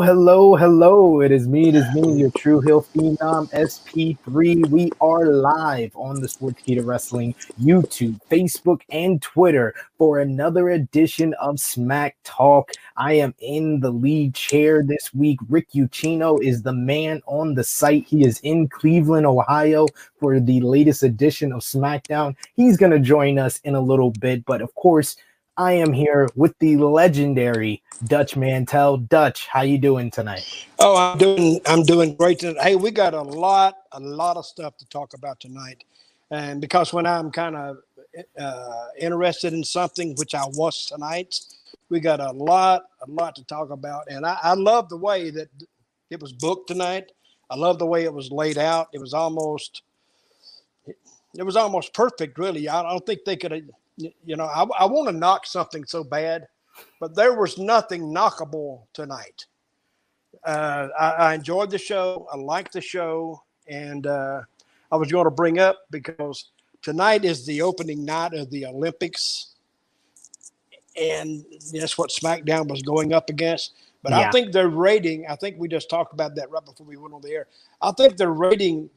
Hello, hello. It is me, it is me, your True Hill Phenom SP3. We are live on the Sportskeeda Wrestling YouTube, Facebook, and Twitter for another edition of Smack Talk. I am in the lead chair this week. Rick Ucchino is the man on the site. He is in Cleveland, Ohio for the latest edition of SmackDown. He's going to join us in a little bit, but of course, I am here with the legendary Dutch Mantell. Dutch, how you doing tonight? Oh, I'm doing I'm doing great tonight. Hey, we got a lot a lot of stuff to talk about tonight, and because when I'm kind of uh, interested in something, which I was tonight, we got a lot a lot to talk about, and I, I love the way that it was booked tonight. I love the way it was laid out. It was almost it was almost perfect, really. I don't think they could have you know, I, I want to knock something so bad, but there was nothing knockable tonight. Uh, I, I, enjoyed the show. I liked the show, and uh, I was going to bring up because tonight is the opening night of the Olympics, and that's what SmackDown was going up against. But yeah. I think their rating. I think we just talked about that right before we went on the air. I think their rating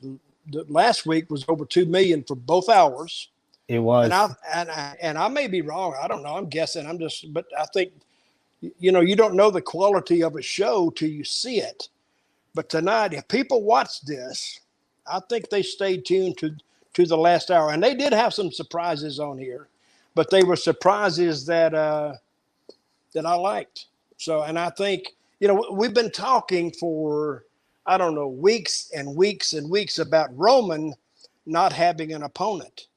last week was over two million for both hours it was. And I, and I and I may be wrong. I don't know. I'm guessing. I'm just. But I think, you know, you don't know the quality of a show till you see it. But tonight, if people watch this, I think they stayed tuned to to the last hour, and they did have some surprises on here, but they were surprises that uh, that I liked. So, and I think you know we've been talking for I don't know weeks and weeks and weeks about Roman not having an opponent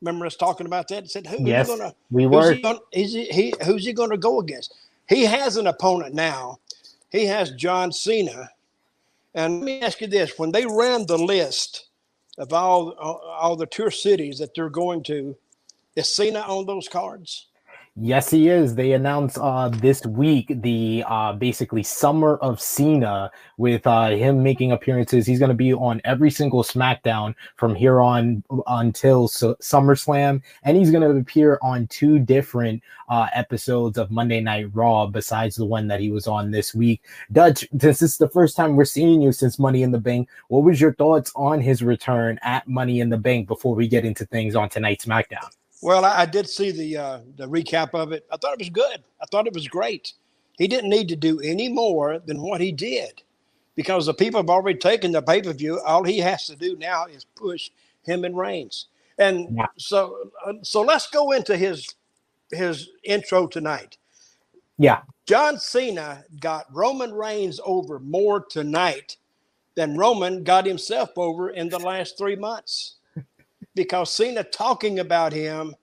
Remember us talking about that? said, who yes, gonna, we were. He gonna, is he, he, who's he going to go against? He has an opponent now. He has John Cena. And let me ask you this: when they ran the list of all all the tour cities that they're going to, is Cena on those cards? Yes, he is. They announced uh, this week the uh, basically summer of Cena with uh, him making appearances. He's going to be on every single SmackDown from here on until so- SummerSlam, and he's going to appear on two different uh, episodes of Monday Night Raw besides the one that he was on this week. Dutch, this is the first time we're seeing you since Money in the Bank. What was your thoughts on his return at Money in the Bank before we get into things on tonight's SmackDown? Well, I, I did see the uh, the recap of it. I thought it was good. I thought it was great. He didn't need to do any more than what he did because the people have already taken the pay per view. All he has to do now is push him and Reigns. And yeah. so, uh, so let's go into his his intro tonight. Yeah, John Cena got Roman Reigns over more tonight than Roman got himself over in the last three months because Cena talking about him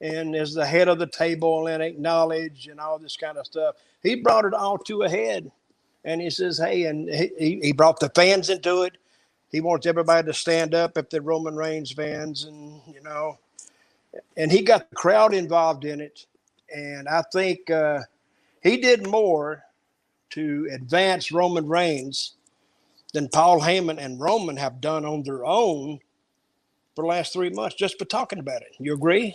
and as the head of the table and acknowledge and all this kind of stuff, he brought it all to a head. And he says, hey, and he, he brought the fans into it. He wants everybody to stand up if they're Roman Reigns fans, and you know, and he got the crowd involved in it. And I think uh, he did more to advance Roman Reigns than Paul Heyman and Roman have done on their own for the last three months just for talking about it. You agree?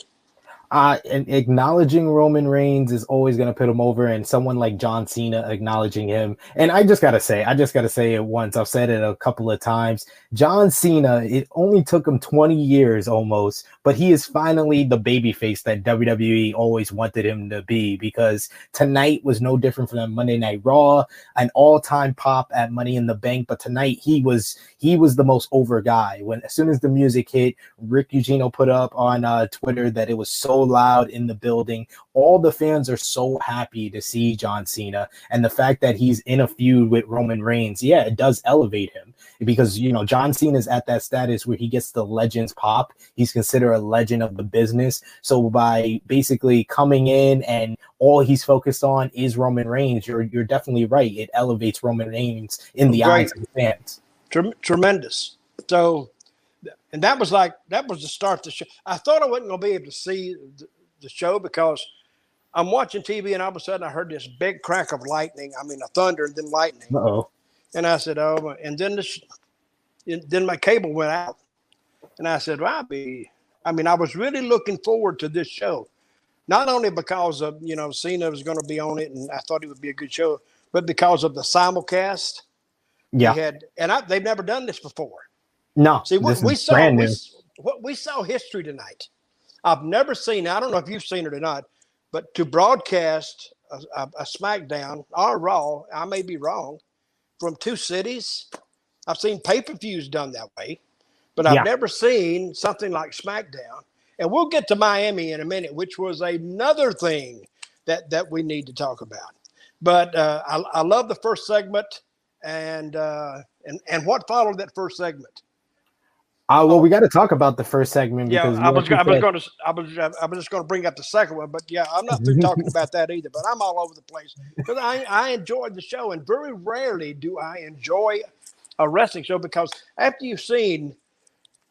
And acknowledging Roman Reigns is always going to put him over, and someone like John Cena acknowledging him. And I just got to say, I just got to say it once. I've said it a couple of times. John Cena, it only took him 20 years almost, but he is finally the babyface that WWE always wanted him to be because tonight was no different from Monday Night Raw, an all-time pop at Money in the Bank. But tonight he was he was the most over guy. When as soon as the music hit, Rick Ucchino put up on uh, Twitter that it was so loud in the building. All the fans are so happy to see John Cena, and the fact that he's in a feud with Roman Reigns, yeah, it does elevate him because you know John Cena is at that status where he gets the legends pop. He's considered a legend of the business. So by basically coming in and all he's focused on is Roman Reigns, you're you're definitely right. It elevates Roman Reigns in oh, the eyes of the fans. Tremendous. So and that was like that was the start of the show. I thought I wasn't going to be able to see the, the, show because I'm watching TV and all of a sudden I heard this big crack of lightning. I mean, a thunder and then lightning. oh And I said, "Oh," and then this, then my cable went out, and I said, "Well, I'll be." I mean, I was really looking forward to this show, not only because of you know Cena was going to be on it, and I thought it would be a good show, but because of the simulcast. Yeah. Had, and I, they've never done this before. No, see what we saw. We, what we saw history tonight. I've never seen. I don't know if you've seen it or not, but to broadcast a, a, a SmackDown or Raw, I may be wrong, from two cities. I've seen pay per views done that way, but I've yeah. never seen something like SmackDown. And we'll get to Miami in a minute, which was another thing that that we need to talk about. But uh, I, I love the first segment, and uh, and and what followed that first segment. Uh, well, we got to talk about the first segment. Yeah, I was, I was going to, I was, I was just going to bring up the second one, but yeah, I'm not through talking about that either. But I'm all over the place because I, I enjoyed the show, and very rarely do I enjoy a wrestling show because after you've seen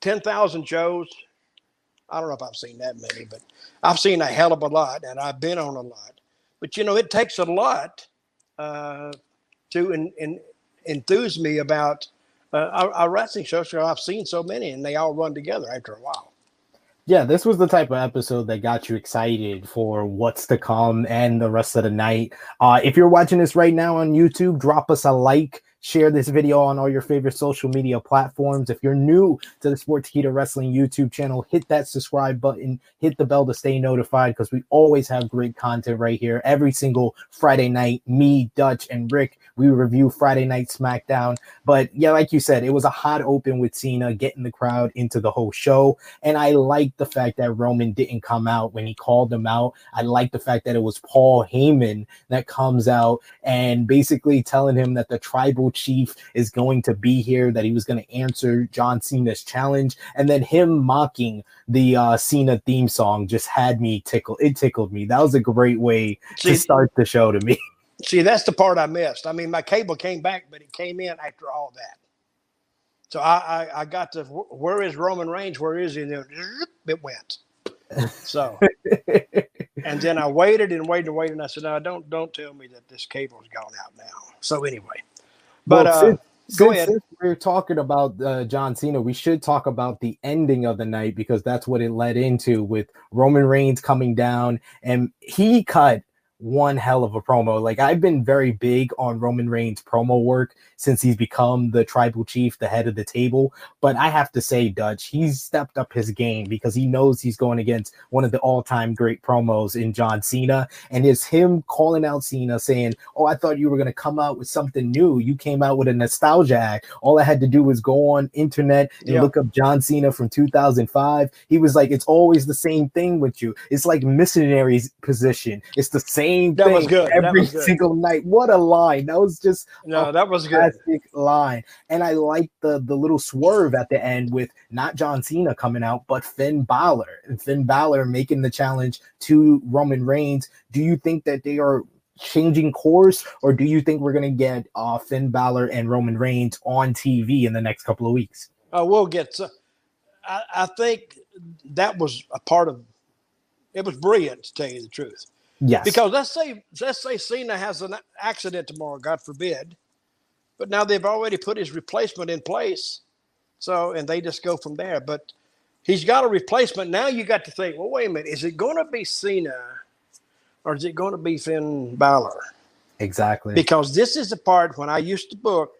ten thousand shows, I don't know if I've seen that many, but I've seen a hell of a lot, and I've been on a lot. But you know, it takes a lot uh, to in, in, enthuse me about uh, wrestling show. So I've seen so many, and they all run together after a while. Yeah, this was the type of episode that got you excited for what's to come and the rest of the night. Uh, if you're watching this right now on YouTube, drop us a like Share this video on all your favorite social media platforms. If you're new to the Sport Sportskeeda Wrestling YouTube channel, hit that subscribe button, hit the bell to stay notified because we always have great content right here. Every single Friday night, me, Dutch, and Rick, we review Friday Night SmackDown. But yeah, like you said, it was a hot open with Cena getting the crowd into the whole show. And I like the fact that Roman didn't come out when he called him out. I like the fact that it was Paul Heyman that comes out and basically telling him that the tribal chief is going to be here, that he was going to answer John Cena's challenge, and then him mocking the uh, Cena theme song just had me tickle. It tickled me. That was a great way see, to start the show to me. See, that's the part I missed. I mean, my cable came back, but it came in after all that. So I, I, I got to where is Roman Reigns? Where is he? And then it went. So, and then I waited and waited and waited, and I said, "No, don't don't tell me that this cable's gone out now." So anyway, but well, since, uh, go ahead. Since we're talking about uh, John Cena, we should talk about the ending of the night because that's what it led into with Roman Reigns coming down and he cut one hell of a promo. Like I've been very big on Roman Reigns promo work since he's become the tribal chief, the head of the table. But I have to say, Dutch, he's stepped up his game because he knows he's going against one of the all-time great promos in John Cena, and it's him calling out Cena saying, "Oh, I thought you were going to come out with something new. You came out with a nostalgia act. All I had to do was go on internet and yeah. look up John Cena from 2005." He was like, "It's always the same thing with you. It's like missionary's position. It's the same." Same that thing was good. every was good. single night. What a line! That was just no, that was good line. And I like the the little swerve at the end with not John Cena coming out, but Finn Balor and Finn Balor making the challenge to Roman Reigns. Do you think that they are changing course, or do you think we're gonna get uh, Finn Balor and Roman Reigns on TV in the next couple of weeks? Uh, we'll get. To, I, I think that was a part of. It was brilliant, to tell you the truth. Yes. Because let's say let's say Cena has an accident tomorrow, God forbid, but now they've already put his replacement in place, so and they just go from there. But he's got a replacement. Now you got to think, well, wait a minute, is it going to be Cena or is it going to be Finn Balor? Exactly. Because this is the part when I used to book,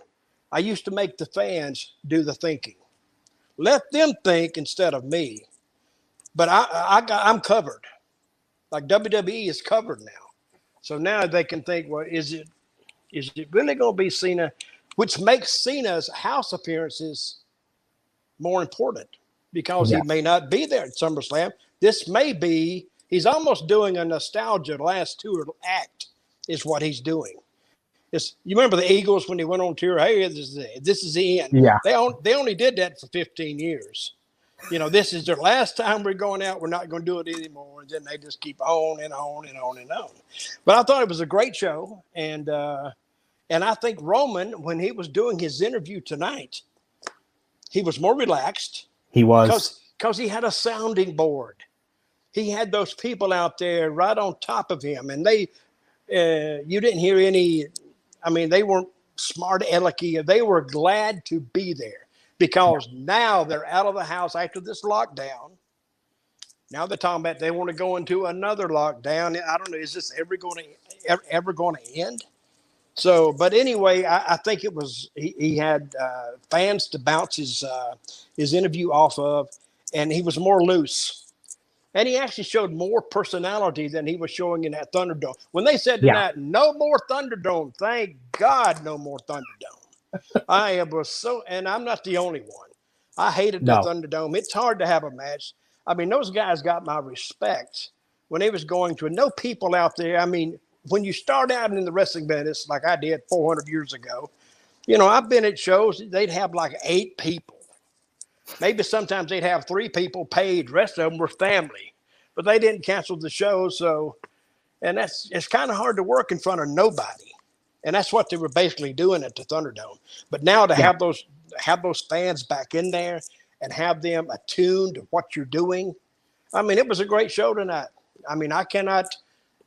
I used to make the fans do the thinking. Let them think instead of me. But I, I got, I'm covered. Like WWE is covered now. So now they can think, well, is it is it really going to be Cena? Which makes Cena's house appearances more important because Yeah. he may not be there at SummerSlam. This may be he's almost doing a nostalgia last tour act is what he's doing. It's, you remember the Eagles when they went on tour? Hey, this is it. this is the end. Yeah. They on, they only did that for 15 years. You know, this is their last time we're going out. We're not going to do it anymore. And then they just keep on and on and on and on. But I thought it was a great show, and uh, and I think Roman, when he was doing his interview tonight, he was more relaxed He was. because because he had a sounding board. He had those people out there right on top of him, and they uh, you didn't hear any. I mean, they weren't smart alecky. They were glad to be there because now they're out of the house after this lockdown. Now they're talking about they want to go into another lockdown. I don't know. Is this ever going to ever, ever going to end? So, but anyway, I, I think it was he, he had uh, fans to bounce his uh, his interview off of, and he was more loose, and he actually showed more personality than he was showing in that Thunderdome. When they said Yeah. tonight, "No more Thunderdome," thank God, no more Thunderdome. I was so, and I'm not the only one. I hated No. the Thunderdome. It's hard to have a match. I mean, those guys got my respect when they was going to. No people out there. I mean, when you start out in the wrestling business, like I did 400 years ago, you know, I've been at shows. They'd have like eight people. Maybe sometimes they'd have three people paid. Rest of them were family, but they didn't cancel the show. So, and that's it's kind of hard to work in front of nobody, and that's what they were basically doing at the Thunderdome. But now to Yeah. have those have those fans back in there and have them attuned to what you're doing, I mean, it was a great show tonight. I mean, I cannot,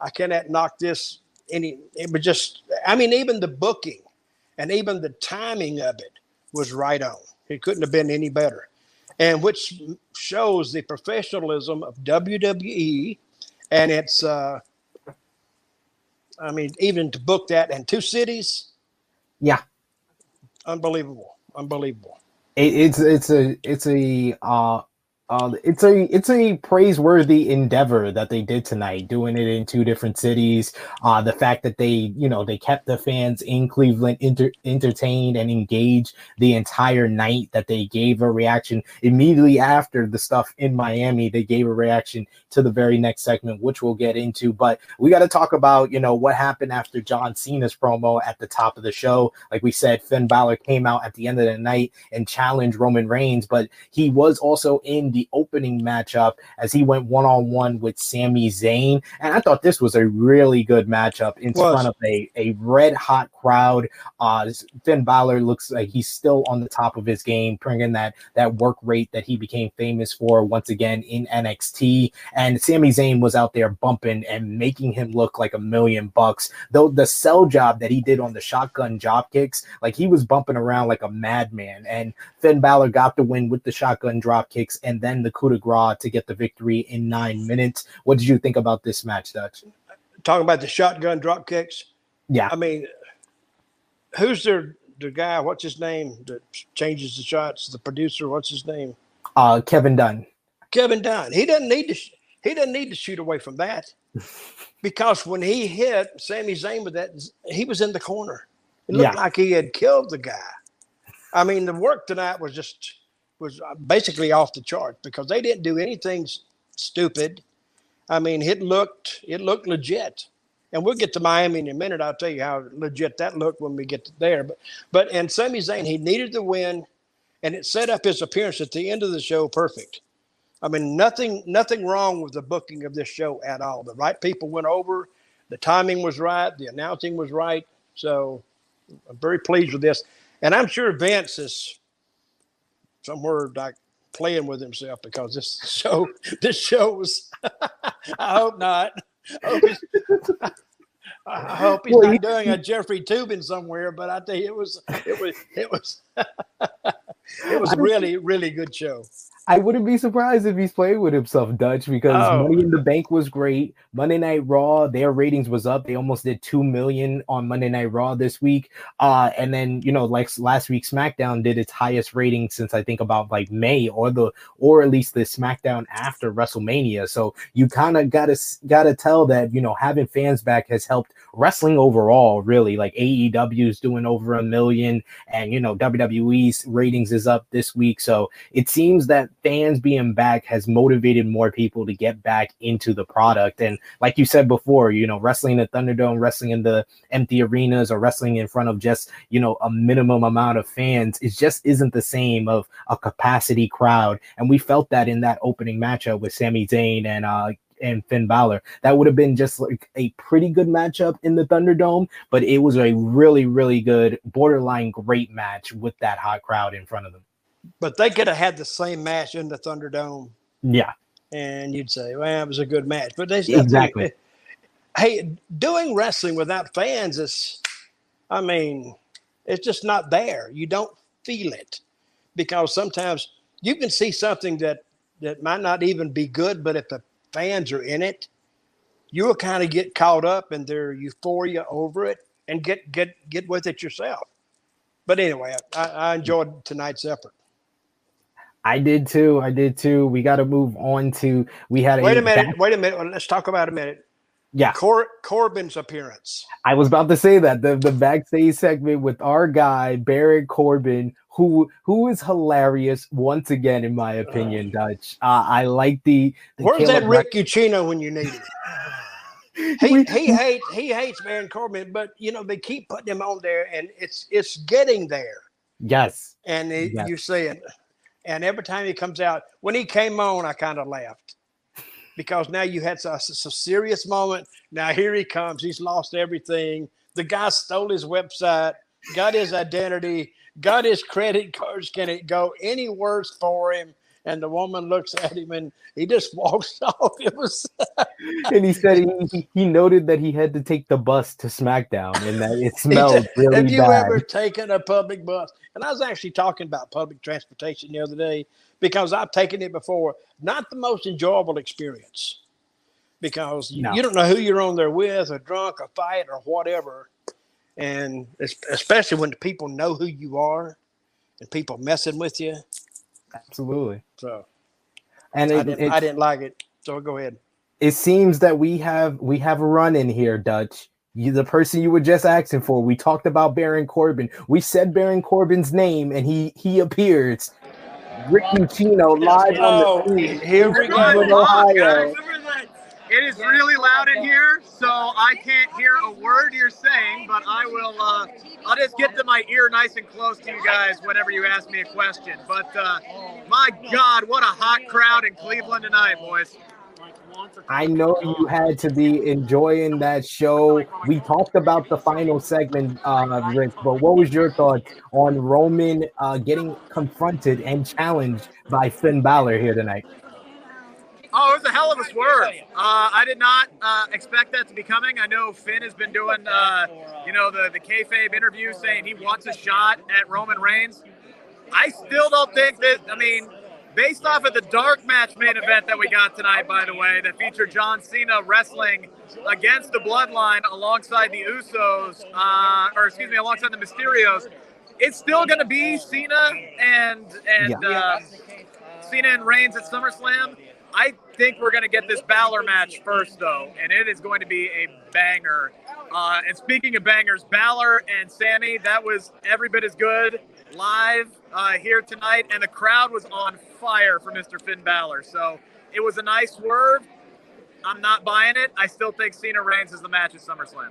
I cannot knock this any. It was just, I mean, even the booking and even the timing of it was right on. It couldn't have been any better, and which shows the professionalism of WWE and it's. uh I mean, even to book that in two cities, yeah. unbelievable, unbelievable. It, it's it's a it's a uh uh it's a it's a praiseworthy endeavor that they did tonight doing it in two different cities. Uh the fact that they you know they kept the fans in cleveland enter- entertained and engaged the entire night that they gave a reaction. Immediately after the stuff in miami they gave a reaction to the very next segment which we'll get into but we got to talk about you know what happened after john cena's promo at the top of the show. Like we said finn Balor came out at the end of the night and challenged Roman Reigns, but he was also in the opening matchup as he went one on one with Sami Zayn. And I thought this was a really good matchup in Was. front of a, a red hot crowd. Uh, Finn Balor looks like he's still on the top of his game, bringing that, that work rate that he became famous for once again in NXT. And Sami Zayn was out there bumping and making him look like a million bucks. Though the sell job that he did on the shotgun job kicks, like he was bumping around like a madman. And Finn Balor got the win with the shotgun drop kicks and then the coup de grace to get the victory in nine minutes. What did you think about this match, Dutch? Talking about the shotgun drop kicks. Yeah, I mean, who's their the guy? What's his name that changes the shots? The producer. What's his name? uh, Kevin Dunn. Kevin Dunn. He doesn't need to. sh- He doesn't need to shoot away from that, because when he hit Sami Zayn with that, he was in the corner. It looked Yeah. like he had killed the guy. I mean, the work tonight was just was uh, basically off the chart because they didn't do anything stupid. I mean, it looked it looked legit. And we'll get to Miami in a minute. I'll tell you how legit that looked when we get there. But but and Sami Zayn, he needed the win, and it set up his appearance at the end of the show perfect. I mean, nothing nothing wrong with the booking of this show at all. The right people went over, the timing was right, the announcing was right. So I'm very pleased with this. And I'm sure Vince is somewhere like playing with himself because this show this show was I hope not. I hope he's, I hope he's Well, not he- doing a Jeffrey Toobin somewhere, but I tell you, it was, it was, it was. It was a really, really good show. I wouldn't be surprised if he's playing with himself, Dutch, because oh. Money in the Bank was great. Monday Night Raw, their ratings was up. They almost did two million on Monday Night Raw this week. Uh, and then you know, like last week, SmackDown did its highest rating since I think about like May or the or at least the SmackDown after WrestleMania. So you kind of gotta gotta tell that you know having fans back has helped wrestling overall. Really, like AEW is doing over a million, and you know WWE's ratings is up this week. So it seems that fans being back has motivated more people to get back into the product. And like you said before, you know, wrestling in the Thunderdome, wrestling in the empty arenas, or wrestling in front of just, you know, a minimum amount of fans, it just isn't the same of a capacity crowd. And we felt that in that opening matchup with Sami Zayn and uh and Finn Balor. That would have been just like a pretty good matchup in the Thunderdome, but it was a really, really good, borderline great match with that hot crowd in front of them but they could have had the same match in the Thunderdome. Yeah. And you'd say, well, it was a good match. But they exactly. Hey, doing wrestling without fans is, I mean, it's just not there. You don't feel it because sometimes you can see something that that might not even be good, but if the fans are in it, you'll kind of get caught up in their euphoria over it and get get get with it yourself. But anyway, I, I enjoyed tonight's effort. I did too. I did too. We got to move on to. We had. A wait a, a minute. Back- wait a minute. Let's talk about a minute. Yeah. Cor- Corbin's appearance. I was about to say that the the backstage segment with our guy Baron Corbin, who who is hilarious once again, in my opinion. Uh, Dutch. Uh, I like the. the Where's that Rick Ucchino when you need him? he he hates he hates Baron Corbin, but you know they keep putting him on there, and it's it's getting there. Yes. And it, yes. you see it. And every time he comes out, when he came on, I kind of laughed because now you had a, a, uh, serious moment. Now here he comes. He's lost everything. The guy stole his website, got his identity, got his credit cards. Can it go any worse for him? and the woman looks at him and he just walks off. It was, and he said he, he noted that he had to take the bus to SmackDown and that it smelled really Have you bad. ever taken a public bus? And I was actually talking about public transportation the other day because I've taken it before. Not the most enjoyable experience because no. you don't know who you're on there with, or drunk, or fight, or whatever. And especially when the people know who you are and people messing with you Absolutely. So, and it, I, didn't, I didn't like it. So go ahead. It seems that we have we have a run in here, Dutch. You, the person you were just asking for. We talked about Baron Corbin. We said Baron Corbin's name, and he he appears. Rick Ucchino live oh, on the screen. Here we go, Ohio. It is really loud in here, so I can't hear a word you're saying, but I will. Uh, I'll just get to my ear nice and close to you guys whenever you ask me a question. But uh, my God, what a hot crowd in Cleveland tonight, boys. I know you had to be enjoying that show. We talked about the final segment, uh, Rick, but what was your thought on Roman uh, getting confronted and challenged by Finn Balor here tonight? Oh, it was a hell of a swerve. Uh, I did not uh, expect that to be coming. I know Finn has been doing, uh, you know, the the kayfabe interview saying he wants a shot at Roman Reigns. I still don't think that. I mean, based off of the dark match main event that we got tonight, by the way, that featured John Cena wrestling against the Bloodline alongside the Usos, uh, or excuse me, alongside the Mysterios. It's still going to be Cena and and yeah. Uh, Cena and Reigns at SummerSlam. I think we're going to get this Balor match first, though, and it is going to be a banger. Uh, and speaking of bangers, Balor and Sami, that was every bit as good live uh, here tonight, and the crowd was on fire for Mr. Finn Balor. So it was a nice swerve. I'm not buying it. I still think Cena Reigns is the match at SummerSlam.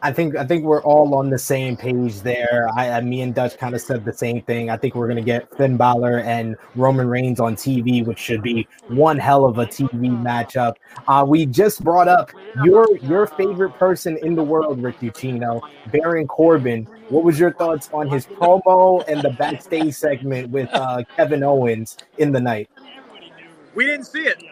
I think I think we're all on the same page there. I, I me and Dutch kind of said the same thing. I think we're gonna get Finn Balor and Roman Reigns on TV, which should be one hell of a TV matchup. Uh, we just brought up your your favorite person in the world, Rick Ucchino, Baron Corbin. What was your thoughts on his promo and the backstage segment with uh, Kevin Owens in the night? We didn't see it.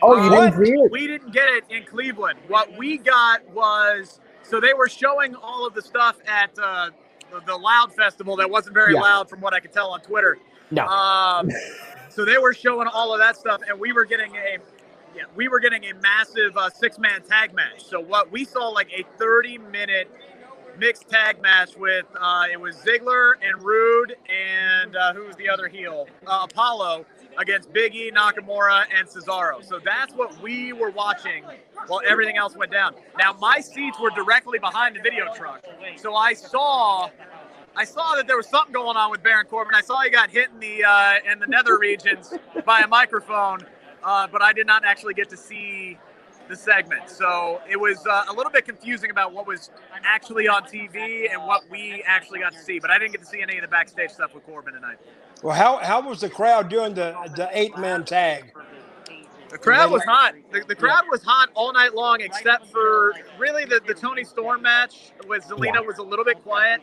Oh, you didn't see it? We didn't get it in Cleveland. What we got was so they were showing all of the stuff at uh, the, the loud festival that wasn't very Yeah. loud from what I could tell on Twitter. No. Um, so they were showing all of that stuff, and we were getting a yeah, we were getting a massive uh, six man tag match. So what we saw like a 30 minute mixed tag match with uh, it was Ziggler and Roode and uh, who was the other heel? Uh, Apollo against Big E, Nakamura, and Cesaro. So that's what we were watching while everything else went down. Now my seats were directly behind the video truck, so I saw. I saw that there was something going on with Baron Corbin. I saw he got hit in the uh, in the nether regions by a microphone, uh, but I did not actually get to see the segment. So it was uh, a little bit confusing about what was actually on TV and what we actually got to see. But I didn't get to see any of the backstage stuff with Corbin tonight. Well, how how was the crowd doing the the eight man tag? The crowd was hot. The, the crowd was hot all night long, except for really the, the Toni Storm match with Zelina was a little bit quiet.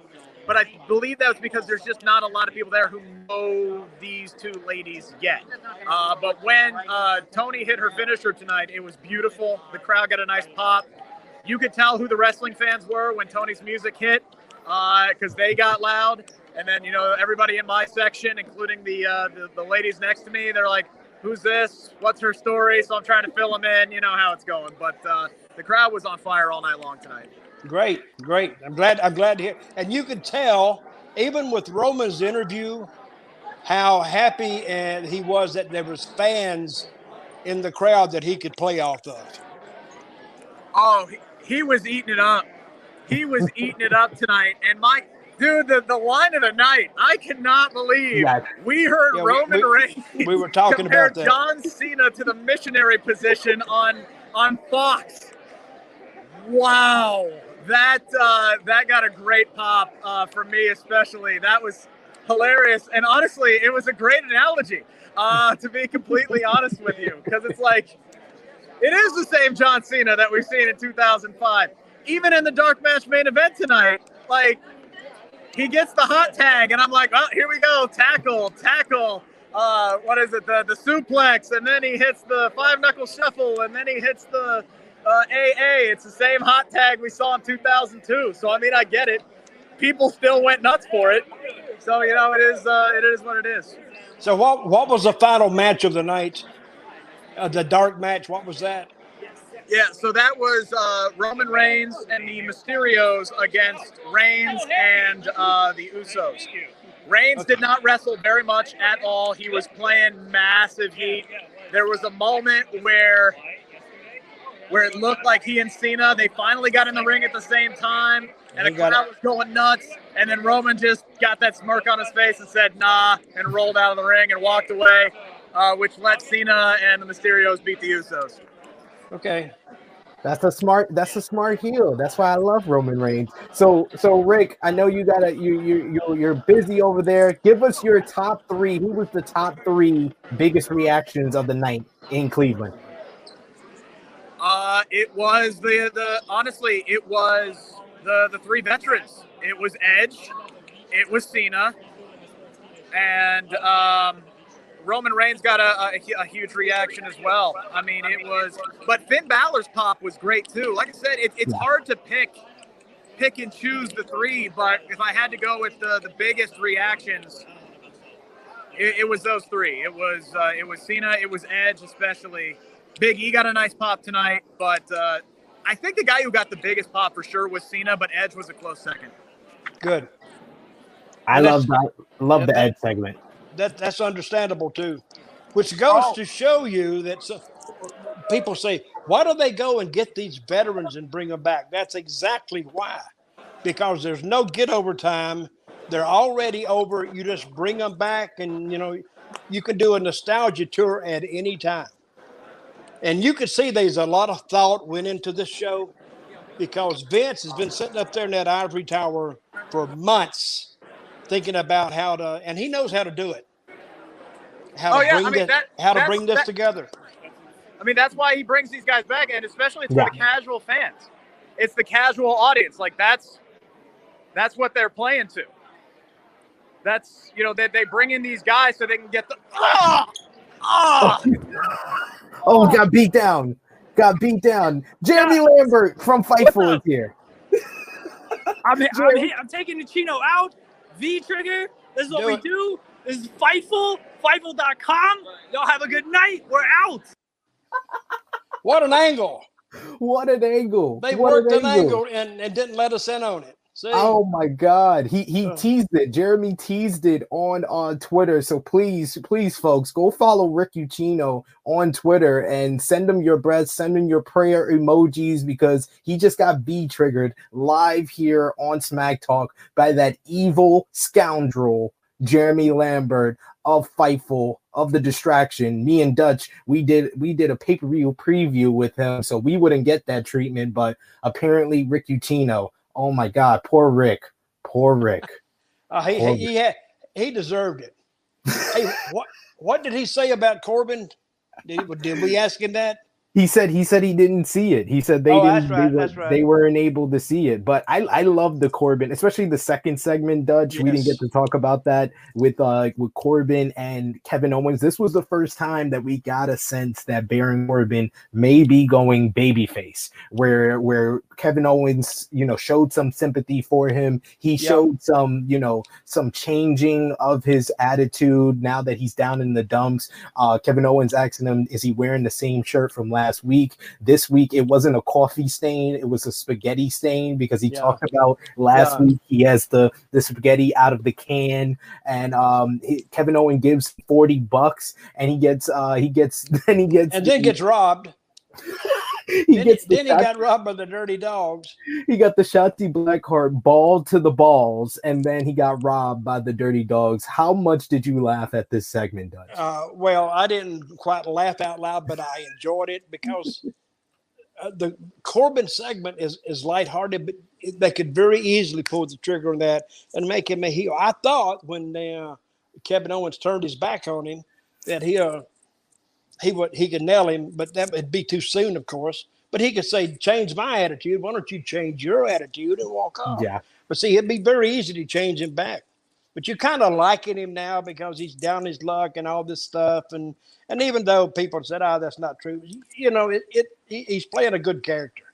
But I believe that was because there's just not a lot of people there who know these two ladies yet. Uh, but when uh, Toni hit her finisher tonight, it was beautiful. The crowd got a nice pop. You could tell who the wrestling fans were when Toni's music hit because they got loud. And then, you know, everybody in my section, including the, uh, the the ladies next to me, they're like, "Who's this? What's her story?" So I'm trying to fill them in. You know how it's going. But uh, the crowd was on fire all night long tonight. Great, great. I'm glad. I'm glad to hear. And you could tell, even with Roman's interview, how happy and he was that there was fans in the crowd that he could play off of. Oh, he, he was eating it up. He was eating it up tonight. And my dude, the, the line of the night, I cannot believe Yeah. we heard Yeah, Roman we- Reigns. we were talking about that. John Cena to the missionary position on on Fox. Wow, that uh, that got a great pop uh, for me, especially. That was hilarious, and honestly, it was a great analogy. Uh, to be completely honest with you, because it's like it is the same John Cena that we've seen in 2005. Even in the dark match main event tonight, like he gets the hot tag, and I'm like, oh, here we go, tackle, tackle. Uh, what is it? The the suplex, and then he hits the five knuckle shuffle, and then he hits the uh, AA. It's the same hot tag we saw in 2002. So I mean, I get it. People still went nuts for it. So you know, it is uh, it is what it is. So, what what was the final match of the night? Uh, the dark match. What was that? Yeah, so that was uh, Roman Reigns and the Mysterios against Reigns and uh, the Usos. Reigns did not wrestle very much at all. He was playing massive heat. There was a moment where where it looked like he and Cena they finally got in the ring at the same time, and the He got crowd it. was going nuts. And then Roman just got that smirk on his face and said "Nah" and rolled out of the ring and walked away, uh, which let Cena and the Mysterios beat the Usos. Okay. That's a smart. That's a smart heel. That's why I love Roman Reigns. So, so Rick, I know you gotta you you you you're busy over there. Give us your top three. Who was the top three biggest reactions of the night in Cleveland? Uh, it was the the honestly, it was the the three veterans. It was Edge, it was Cena, and um, Roman Reigns got a, a, a huge reaction as well. I mean, it was, but Finn Balor's pop was great too. Like I said, it, it's hard to pick pick and choose the three, but if I had to go with the the biggest reactions. It, it was those three. It was uh, it was Cena. It was Edge, especially. Big E got a nice pop tonight, but uh, I think the guy who got the biggest pop for sure was Cena, but Edge was a close second. Good. I love that. Love the Edge segment. That that's understandable too. Which goes Oh. to show you that so, people say, why do they go and get these veterans and bring them back? That's exactly why. Because there's no get over time. They're already over. You just bring them back, and you know you can do a nostalgia tour at any time. And you can see there's a lot of thought went into this show because Vince has been sitting up there in that ivory tower for months thinking about how to, and he knows how to do it. How Oh, to yeah, bring I mean, this, that- how to bring this that- together. I mean, that's why he brings these guys back, and especially it's for Yeah. the casual fans. It's the casual audience. Like that's that's what they're playing to. That's you know they, they bring in these guys so they can get the ah ah. Oh, got beat down. Got beat down. Jeremy Lambert from Fightful is here. I'm, I'm, I'm taking the Chino out. V trigger. This is what Do we it. do. This is Fightful. Fightful.com. Y'all have a good night. We're out. What an angle! What an angle! They What worked an angle and, and didn't let us in on it. See? Oh my God. He he Uh. teased it. Jeremy teased it on on Twitter. So please, please, folks, go follow Rick Ucchino on Twitter and send him your breath, send him your prayer emojis because he just got B triggered live here on Smack Talk by that evil scoundrel, Jeremy Lambert of Fightful of the distraction. Me and Dutch, we did we did a pay-per-view preview with him, so we wouldn't get that treatment, but apparently Rick Ucchino. Oh my god, poor Rick. Poor Rick. Uh, he, Horrible. he, he, had, he deserved it. hey, what what did he say about Corbin? Did, did we ask him that? He said he said he didn't see it. He said they Oh, didn't right, they, were, right. they weren't able to see it. But I I love the Corbin, especially the second segment, Dutch. We didn't get to talk about that with uh with Corbin and Kevin Owens. This was the first time that we got a sense that Baron Corbin may be going babyface, where where Kevin Owens, you know, showed some sympathy for him. He Yep. showed some, you know, some changing of his attitude now that he's down in the dumps. Uh, Kevin Owens asking him, is he wearing the same shirt from last week? This week, it wasn't a coffee stain; it was a spaghetti stain because he Yeah. talked about last Yeah. week he has the the spaghetti out of the can, and um, he- Kevin Owens gives forty bucks, and he gets uh, he gets then he gets And then gets robbed. he Then, gets he, the then he got robbed by the dirty dogs. he got the Shotzi Blackheart ball to the balls, and then he got robbed by the Dirty Dogs. How much did you laugh at this segment, Dutch? Uh, well, I didn't quite laugh out loud, but I enjoyed it because uh, the Corbin segment is is lighthearted, but they could very easily pull the trigger on that and make him a heel. I thought when uh, Kevin Owens turned his back on him that he uh, he would he could nail him, but that would be too soon, of course. But he could say, "Change my attitude. Why don't you change your attitude and walk off?" yeah, But see, it'd be very easy to change him back. But you're kind of liking him now because he's down his luck and all this stuff. And and even though people said, "Oh, that's not true," you know, it, it he, he's playing a good character,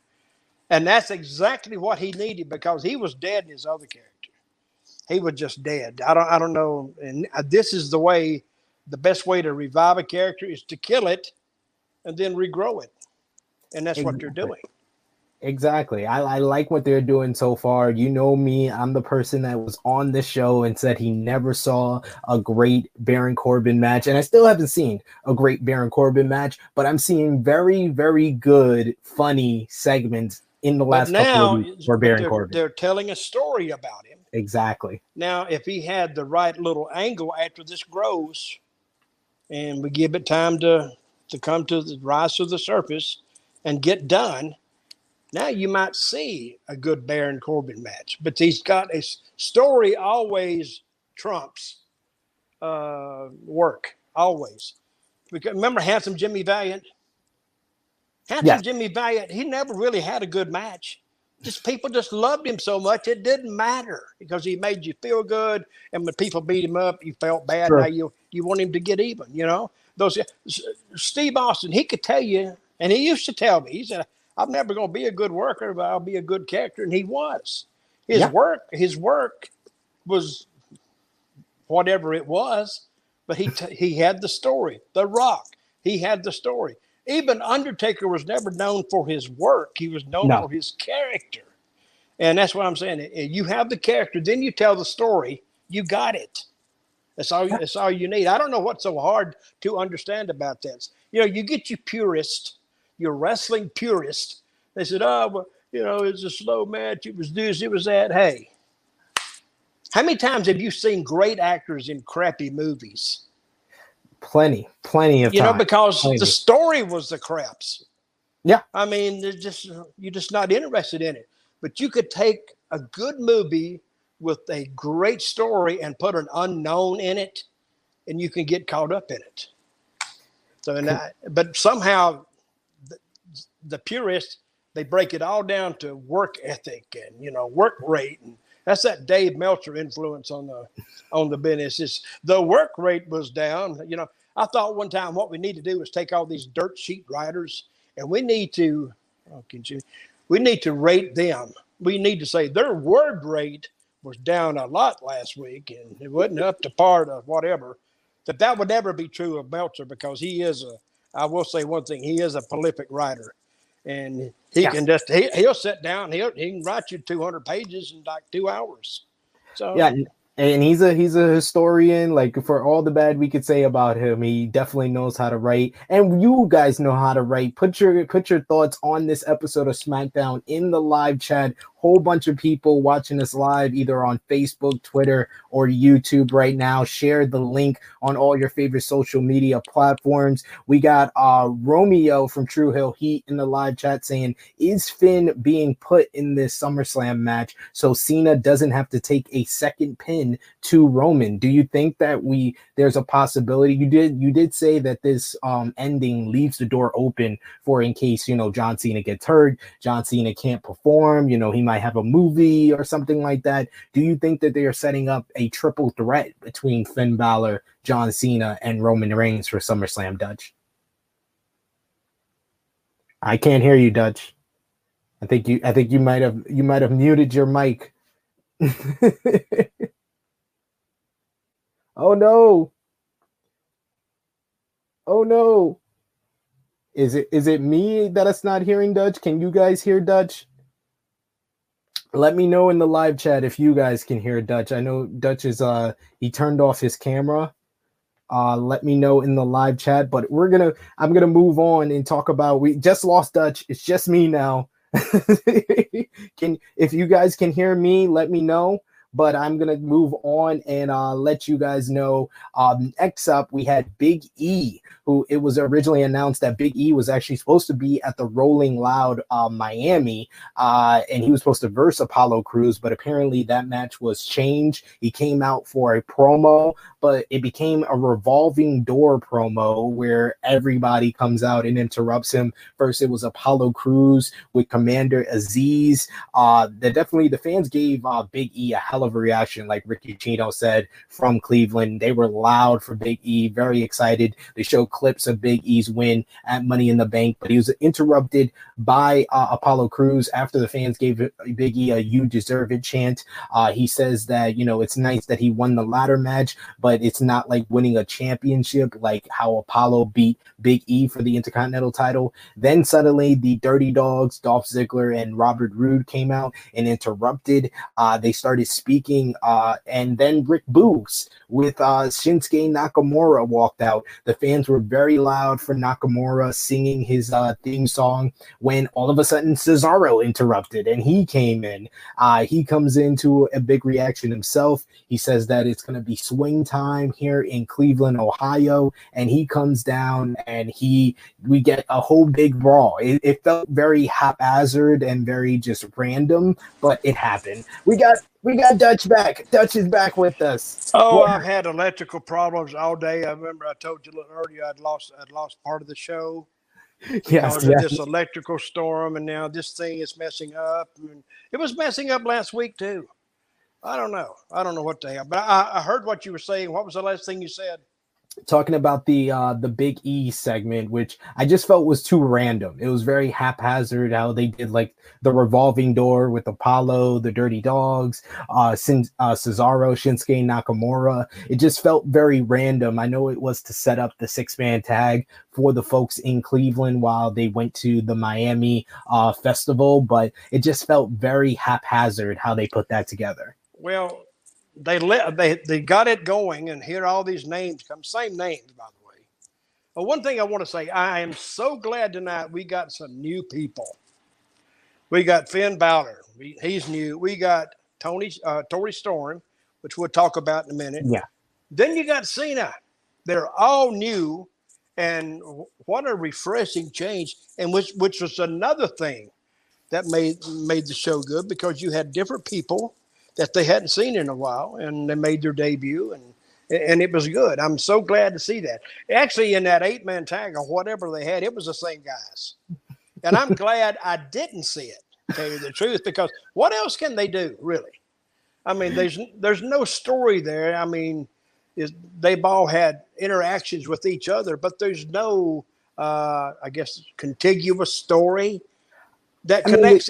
and that's exactly what he needed because he was dead in his other character. He was just dead. I don't I don't know. And uh, this is the way, the best way to revive a character is to kill it, and then regrow it, and that's what they're doing. exactly. I, I like what they're doing so far. You know me, I'm the person that was on the show and said he never saw a great Baron Corbin match, and I still haven't seen a great Baron Corbin match, but I'm seeing very, very good, funny segments in the last couple now of weeks for Baron they're, Corbin. they're telling a story about him. Exactly. Now, if he had the right little angle after this grows, and we give it time to to come to the rise to the surface and get done, now you might see a good Baron Corbin match. But he's got a story always trumps uh, work always. Because remember handsome Jimmy Valiant. Handsome Yes. Jimmy Valiant, he never really had a good match. Just people just loved him so much it didn't matter because he made you feel good, and when people beat him up, you felt bad. Sure. Now you you want him to get even. You know those Steve Austin. He could tell you, and he used to tell me. He said, "I'm never going to be a good worker, but I'll be a good character," and he was. His Yeah. work, his work was whatever it was, but he t- he had the story. The Rock, he had the story. Even Undertaker was never known for his work; he was known No. for his character, and that's what I'm saying. You have the character, then you tell the story. You got it. That's all. That's all you need. I don't know what's so hard to understand about this. You know, you get your purist, your wrestling purist. They said, "Oh, well, you know, it's a slow match. It was this. It was that." Hey, how many times have you seen great actors in crappy movies? Plenty, plenty of You know, because Plenty. the story was the craps. Yeah. I mean, just you're just not interested in it. But you could take a good movie with a great story and put an unknown in it, and you can get caught up in it. So, and I, but somehow, the, the purists they break it all down to work ethic and you know work rate, and that's that Dave Meltzer influence on the on the business. Is the work rate was down. You know, I thought one time what we need to do is take all these dirt sheet riders and we need to, oh, can you, we need to rate them we need to say their word rate was down a lot last week, and it wasn't up to par to whatever. That that would never be true of Meltzer because he is a. I will say one thing: he is a prolific writer, and he can just he, he'll sit down. He'll he can write you 200 pages in like two hours. So Yeah, and- and he's a he's a historian. Like for all the bad we could say about him, he definitely knows how to write. And you guys know how to write. Put your put your thoughts on this episode of SmackDown in the live chat. Whole bunch of people watching us live, either on Facebook, Twitter, or YouTube right now. Share the link on all your favorite social media platforms. We got uh Romeo from True Hill Heat in the live chat saying, "Is Finn being put in this SummerSlam match so Cena doesn't have to take a second pin to Roman?" Do you think that we there's a possibility? You did you did say that this um ending leaves the door open for in case you know John Cena gets hurt, John Cena can't perform. You know he might have a movie or something like that. Do you think that they are setting up a triple threat between Finn Balor, John Cena, and Roman Reigns for SummerSlam, Dutch? I can't hear you, Dutch. I think you I think you might have you might have muted your mic. oh no. Oh no. Is it is it me that not hearing Dutch? Can you guys hear Dutch? Let me know in the live chat if you guys can hear Dutch. I know Dutch is uh he turned off his camera. Uh let me know in the live chat, but we're going to I'm going to move on and talk about we just lost Dutch. It's just me now. can if you guys can hear me, let me know. But I'm gonna move on and uh, let you guys know. Um, next up, we had Big E, who it was originally announced that Big E was actually supposed to be at the Rolling Loud uh, Miami, uh, and he was supposed to verse Apollo Crews, but apparently that match was changed. He came out for a promo, but it became a revolving door promo where everybody comes out and interrupts him. First, it was Apollo Crews with Commander Azeez. Uh, that definitely the fans gave uh, Big E a hell of a reaction, like Rick Ucchino said from Cleveland. They were loud for Big E, very excited. They showed clips of Big E's win at Money in the Bank, but he was interrupted by uh, Apollo Crews after the fans gave Big E a "You deserve it" chant. Uh, he says that you know it's nice that he won the ladder match, but it's not like winning a championship like how Apollo beat Big E for the Intercontinental title. Then suddenly the Dirty Dogs, Dolph Ziggler and Robert Roode came out and interrupted. Uh, they started speaking, uh, and then Rick Boogs with uh, Shinsuke Nakamura walked out. The fans were very loud for Nakamura singing his uh, theme song when all of a sudden Cesaro interrupted and he came in. Uh, he comes into a big reaction himself. He says that it's going to be swing time here in Cleveland, Ohio, and he comes down and he we get a whole big brawl. It, it felt very haphazard and very just random, but it happened. We got we got Dutch back. Dutch is back with us. Oh, I've had electrical problems all day. I remember I told you a little earlier I'd lost I'd lost part of the show yes, yes. this electrical storm, and now this thing is messing up. And it was messing up last week too. I don't know. I don't know what the hell. But I, I heard what you were saying. What was the last thing you said? Talking about the uh the big E segment, which I just felt was too random. It was very haphazard how they did like the revolving door with Apollo, the Dirty Dogs, uh, Sin- uh Cesaro, Shinsuke Nakamura. It just felt very random. I know it was to set up the six man tag for the folks in Cleveland while they went to the Miami uh festival, but it just felt very haphazard how they put that together. Well, they let they they got it going, and here all these names come. Same names, by the way. But one thing I want to say, I am so glad tonight we got some new people. We got Finn Balor. We, he's new. We got Toni uh, Tori Storm, which we'll talk about in a minute. Yeah. Then you got Cena. They're all new, and what a refreshing change. And which which was another thing that made made the show good because you had different people that they hadn't seen in a while, and they made their debut, and and it was good. I'm so glad to see that. Actually, in that eight man tag or whatever they had, it was the same guys, and I'm glad I didn't see it. To tell you the truth, because what else can they do really? I mean, there's there's no story there. I mean, is they've all had interactions with each other, but there's no, uh, I guess, contiguous story. that I mean, connects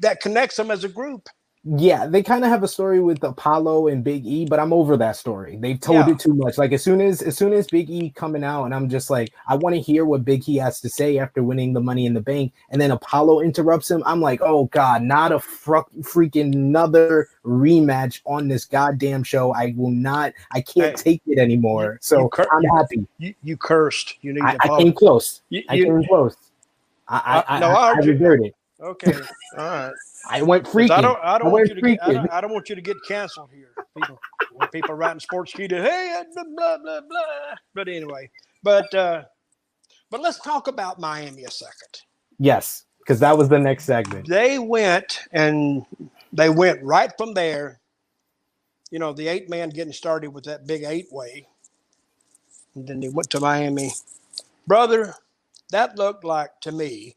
that connects them as a group. Yeah, they kind of have a story with Apollo and Big E, but I'm over that story. They've told Yeah. it too much. Like as soon as as soon as Big E coming out, and I'm just like, I want to hear what Big E has to say after winning the Money in the Bank, and then Apollo interrupts him. I'm like, oh god, not a fr- freaking another rematch on this goddamn show. I will not. I can't take it anymore. So you cur- I'm happy. You, you cursed. You need I, to I came close. You- I came close. I I, Uh, no, I, I I, you. it. Okay, all right. I went freaking. I don't. I don't I want you to get. I don't, I don't want you to get canceled here. People, people writing sports to hey blah blah blah blah. But anyway, but uh, but let's talk about Miami a second. Yes, because that was the next segment. They went and they went right from there. You know, the eight man getting started with that big eight way, and then they went to Miami. Brother, that looked like to me.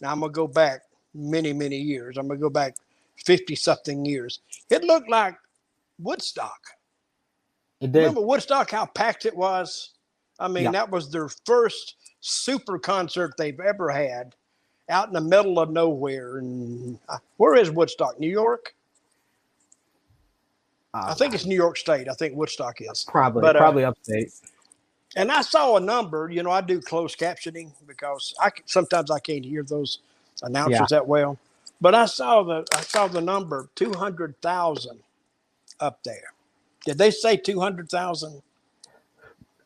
Now I'm gonna go back many many years. I'm gonna go back fifty something years. It looked like Woodstock. It did. Remember Woodstock? How packed it was. I mean, Yeah. that was their first super concert they've ever had, out in the middle of nowhere. And uh, where is Woodstock? New York? I think it's New York State. I think Woodstock is. probably but, uh, probably upstate. And I saw a number. You know, I do closed captioning because I sometimes I can't hear those announcers Yeah. that well. But I saw the I saw the number two hundred thousand up there. Did they say two hundred thousand?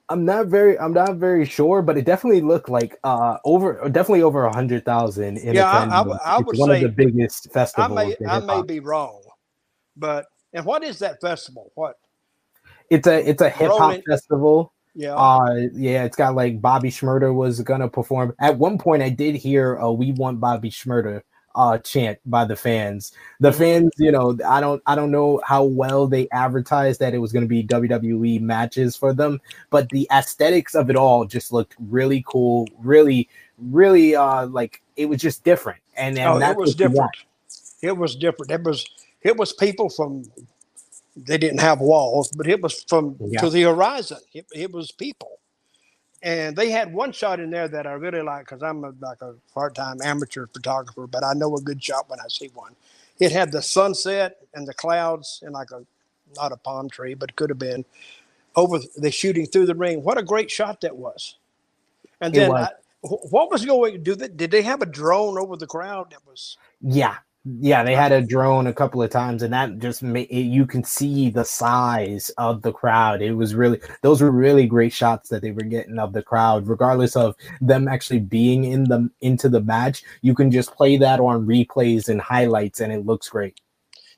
I'm not very I'm not very sure, but it definitely looked like uh over definitely over a hundred thousand in Yeah, I- I I would one say- of the biggest festivals. I may I may be wrong, but and what is that festival? What? It's a it's a hip hop festival. Yeah. Uh yeah, it's got like Bobby Shmurda was gonna perform. At one point I did hear a we want Bobby Shmurda uh chant by the fans. The Mm-hmm. fans, you know, I don't I don't know how well they advertised that it was gonna be WWE matches for them, but the aesthetics of it all just looked really cool, really, really uh like it was just different. And, and oh, it was different. It was different. It was it was people from. They didn't have walls, but it was from Yeah. to the horizon. It, it was people, and they had one shot in there that I really like because I'm a, like a part-time amateur photographer, but I know a good shot when I see one. It had the sunset and the clouds and like a not a palm tree, but it could have been over the shooting through the ring. What a great shot that was! And It then was. I, wh- what was going? To do they, did they have a drone over the crowd that was? Yeah. Yeah, they had a drone a couple of times, and that just made it, you can see the size of the crowd. It was really those were really great shots that they were getting of the crowd, regardless of them actually being in the into the match. You can just play that on replays and highlights, and it looks great.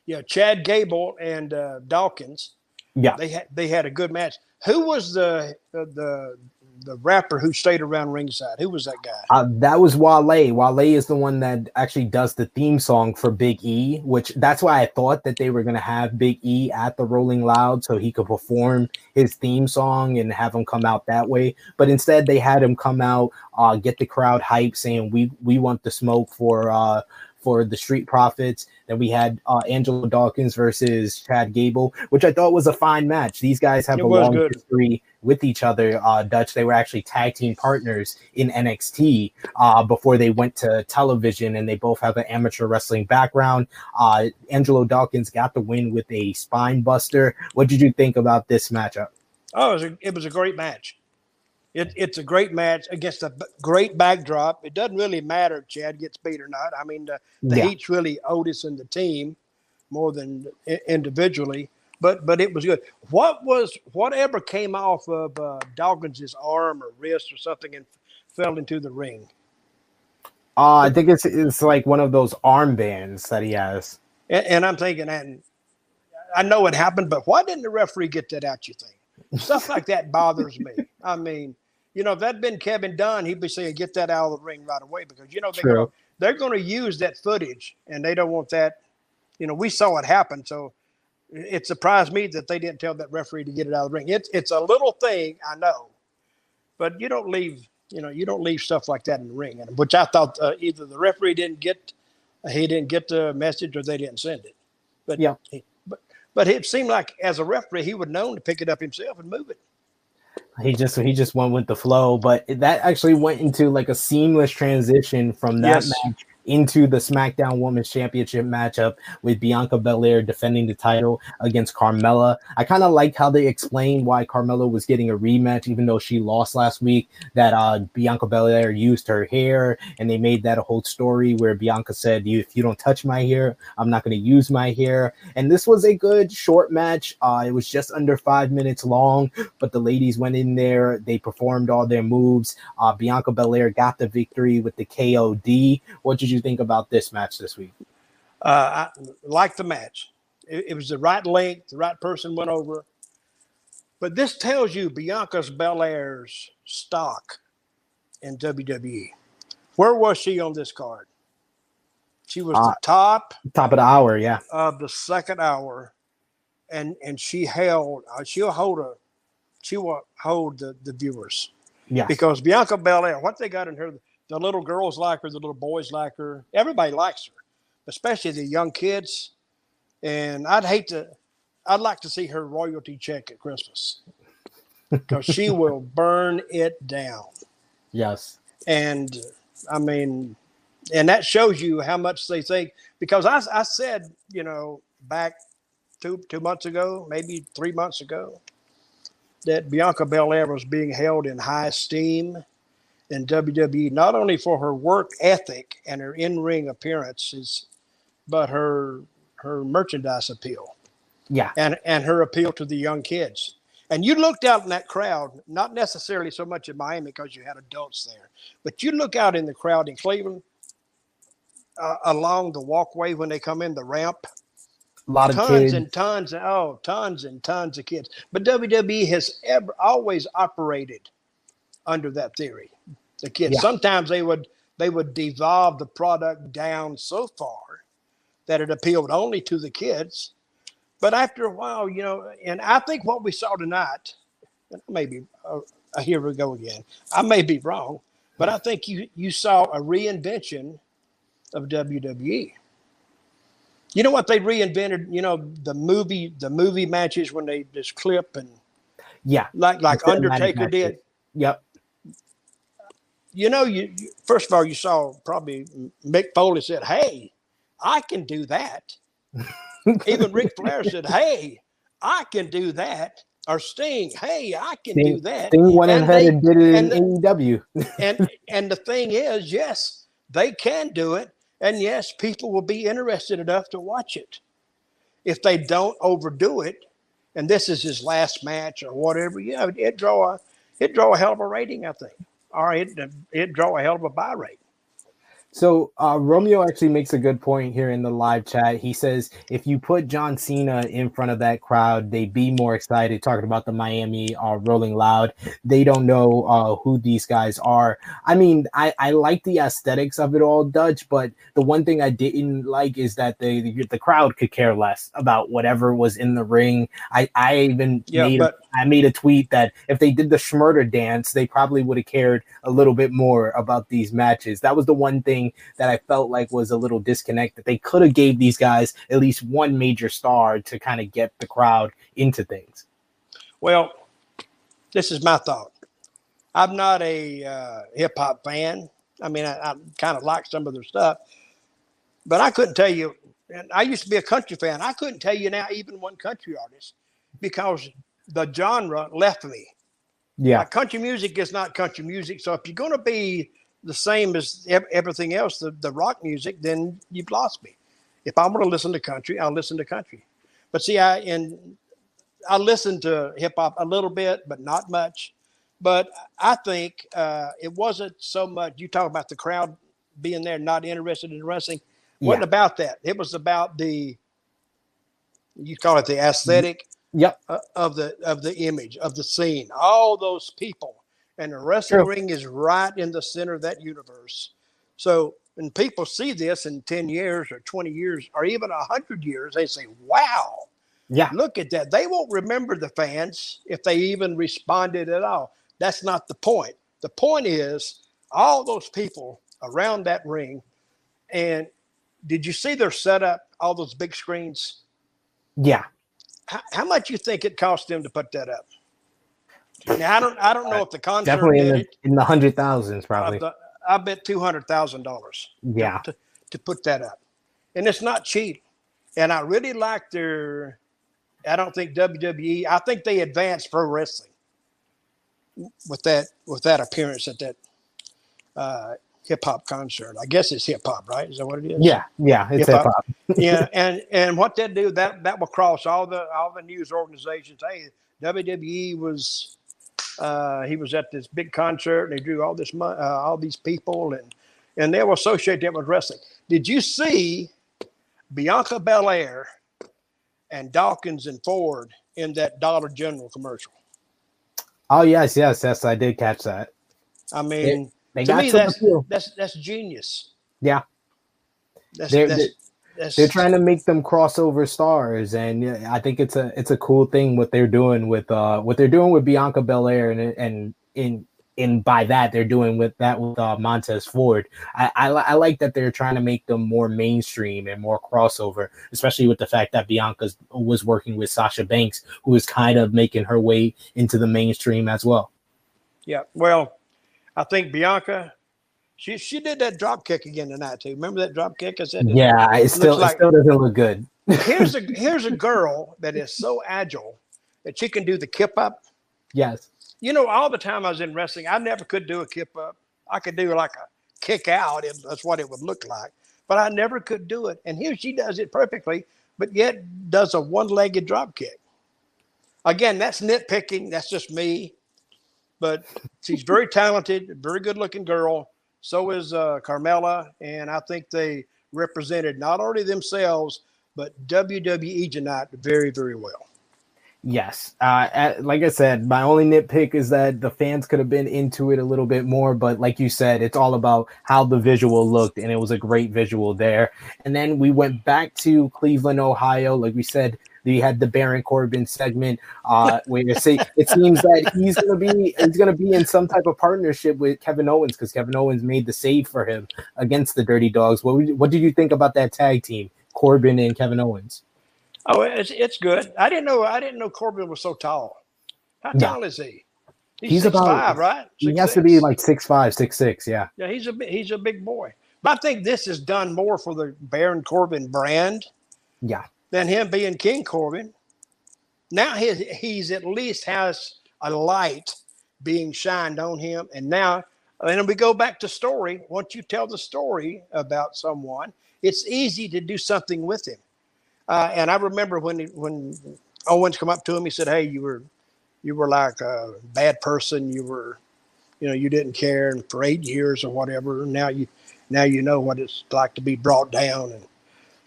Yeah, Chad Gable and uh, Dawkins. Yeah. they had they had a good match. Who was the the the, the rapper who stayed around ringside? Who was that guy? Uh, that was Wale. Wale is the one that actually does the theme song for Big E, which that's why I thought that they were gonna have Big E at the Rolling Loud so he could perform his theme song and have him come out that way. But instead, they had him come out, uh, get the crowd hype, saying we we want the smoke for uh for the Street Profits. Then we had uh, Angelo Dawkins versus Chad Gable, which I thought was a fine match. These guys have It a long good. history with each other. Uh, Dutch, they were actually tag team partners in NXT uh, before they went to television, and they both have an amateur wrestling background. Uh, Angelo Dawkins got the win with a spine buster. What did you think about this matchup? Oh, it was a, it was a great match. It, it's a great match against a great backdrop. It doesn't really matter if Chad gets beat or not. I mean, the, the Yeah. heat's really Otis and the team more than individually. But but it was good. What was whatever came off of uh, Dawkins's arm or wrist or something and fell into the ring? Uh, I think it's it's like one of those armbands that he has. And, and I'm thinking, and I know it happened, but why didn't the referee get that out? You think stuff like that bothers me. I mean, you know, if that'd been Kevin Dunn, he'd be saying, "Get that out of the ring right away," because you know they're gonna, they're going to use that footage, and they don't want that. You know, we saw it happen, so it surprised me that they didn't tell that referee to get it out of the ring. It's it's a little thing, I know, but you don't leave. You know, you don't leave stuff like that in the ring, and which I thought uh, either the referee didn't get, he didn't get the message, or they didn't send it. But Yeah. he- but but it seemed like as a referee, he would known to pick it up himself and move it. He just he just went with the flow, but that actually went into like a seamless transition from that Yes. match into the SmackDown Women's Championship matchup with Bianca Belair defending the title against Carmella. I kind of like how they explained why Carmella was getting a rematch, even though she lost last week. That uh, Bianca Belair used her hair, and they made that a whole story where Bianca said, "If you don't touch my hair, I'm not going to use my hair." And this was a good short match. Uh, it was just under five minutes long, but the ladies went in there. They performed all their moves. Uh, Bianca Belair got the victory with the KOD. What did you think about this match this week? Uh, I like the match. It, it was the right length, the right person went over. But this tells you Bianca's Belair's stock in WWE. Where was she on this card? She was Uh, the top Top of the hour, yeah. of the second hour, and and she held. Uh, she'll hold a. She will hold the, the viewers Yeah. because Bianca Belair. What they got in her, the little girls like her, the little boys like her. Everybody likes her, especially the young kids. And I'd hate to. I'd like to see her royalty check at Christmas because she will burn it down. Yes. And I mean, and that shows you how much they think. Because I, I said, you know, back two two months ago, maybe three months ago, that Bianca Belair was being held in high esteem in WWE, not only for her work ethic and her in ring appearances, but her her merchandise appeal Yeah. and and her appeal to the young kids. And you looked out in that crowd, not necessarily so much in Miami because you had adults there, but you look out in the crowd in Cleveland uh, along the walkway when they come in the ramp, A lot of tons kids. and tons, and, oh, tons and tons of kids. But WWE has ever always operated under that theory. The kids Yeah. sometimes they would they would devolve the product down so far that it appealed only to the kids. But after a while, you know, and I think what we saw tonight, and maybe uh, here we go again. I may be wrong, but I think you you saw a reinvention of WWE. You know what they reinvented? You know the movie the movie matches when they just clip and yeah. like like Undertaker did. Yep. You know, you, you first of all you saw probably Mick Foley said, "Hey, I can do that." Even Ric Flair said, "Hey, I can do that." Or Sting, "Hey, I can do that." Sting went And ahead and did it in and AEW. and and the thing is, yes, they can do it, and yes, people will be interested enough to watch it if they don't overdo it. And this is his last match or whatever. Yeah, it draw a it draw a hell of a rating, I think, or it it draw a hell of a buy rate. So uh, Romeo actually makes a good point here in the live chat. He says if you put John Cena in front of that crowd, they'd be more excited. Talking about the Miami uh, Rolling Loud, they don't know uh, who these guys are. I mean, I, I like the aesthetics of it all, Dutch. But the one thing I didn't like is that the the, the crowd could care less about whatever was in the ring. I I even Yeah, made but- I made a tweet that if they did the Shmurda dance, they probably would have cared a little bit more about these matches. That was the one thing that I felt like was a little disconnect. That they could have gave these guys at least one major star to kind of get the crowd into things. Well, this is my thought. I'm not a uh, hip hop fan. I mean, I, I kind of like some of their stuff, but I couldn't tell you. And I used to be a country fan. I couldn't tell you now even one country artist because the genre left me. Yeah, Like country music is not country music. So if you're going to be the same as everything else, the, the rock music, then you've lost me. If I'm going to listen to country, I'll listen to country. But see, I and I listen to hip hop a little bit, but not much. But I think uh, it wasn't so much. You talk about the crowd being there, not interested in wrestling. wasn't about that. It was about the you call it the aesthetic yep, uh, of the of the image of the scene all those people and the wrestling True. ring is right in the center of that universe. So when people see this in 10 years or 20 years or even 100 years they say wow. Yeah, look at that. They won't remember the fans if they even responded at all. That's not the point. The point is all those people around that ring and did you see their setup all those big screens? Yeah. How, how much you think it cost them to put that up? Now I don't I don't know if the concert Definitely in did the in the hundred thousands, Uh, probably. the- I bet two hundred thousand dollars Yeah, to, to put that up, and it's not cheap. And I really like their. I don't think WWE. I think they advanced pro wrestling with that with that appearance at that uh, hip hop concert. I guess it's hip hop, right? Is that what it is? Yeah, yeah, it's hip hop. yeah, and and what they do that that will cross all the all the news organizations. Hey, WWE was uh, he was at this big concert and he drew all this money, uh, all these people, and and they will associate that with wrestling. Did you see Bianca Belair and Dawkins and Ford in that Dollar General commercial? Oh yes, yes, yes. I did catch that. I mean, They to me, that's, that's that's genius. Yeah, That's, They're- that's, they're- that's, they're trying to make them crossover stars, and I think it's a it's a cool thing what they're doing with uh what they're doing with Bianca Belair, and and in in by that they're doing with that with uh, Montez Ford. I, I I like that they're trying to make them more mainstream and more crossover, especially with the fact that Bianca was working with Sasha Banks, who is kind of making her way into the mainstream as well. Yeah. Well, I think Bianca, she she did that drop kick again tonight too. Remember that drop kick? I said. Yeah, it still like- it still doesn't look good. Here's a here's a girl that is so agile that she can do the kip up. Yes. You know, all the time I was in wrestling, I never could do a kip up. I could do like a kick out. It, that's what it would look like, but I never could do it. And here she does it perfectly, but yet does a one-legged drop kick. Again, that's nitpicking. That's just me. But she's very talented, very good-looking girl. So is uh, Carmella, and I think they represented not only themselves but WWE tonight very, very well. Yes. Uh, at- like I said, my only nitpick is that the fans could have been into it a little bit more. But like you said, it's all about how the visual looked, and it was a great visual there. And then we went back to Cleveland, Ohio. Like we said, we had the Baron Corbin segment uh, where you see it seems that he's gonna be he's gonna be in some type of partnership with Kevin Owens because Kevin Owens made the save for him against the Dirty Dogs. What would- what did you think about that tag team, Corbin and Kevin Owens? Oh, it's it's good. I didn't know I didn't know Corbin was so tall. How Yeah. tall is he? He's six about- five, right? He Six, has to be like six five, six six. Yeah. yeah. He's a he's a big boy. But I think this has done more for the Baron Corbin brand Yeah. Than him being King Corbin. Now he he's at least has a light being shined on him, and now and then we go back to story. Once you tell the story about someone, it's easy to do something with him. Uh, and I remember when he, when Owens come up to him, he said, "Hey, you were you were like a bad person. You were, you know, you didn't care, and for eight years or whatever. Now you now you know what it's like to be brought down." And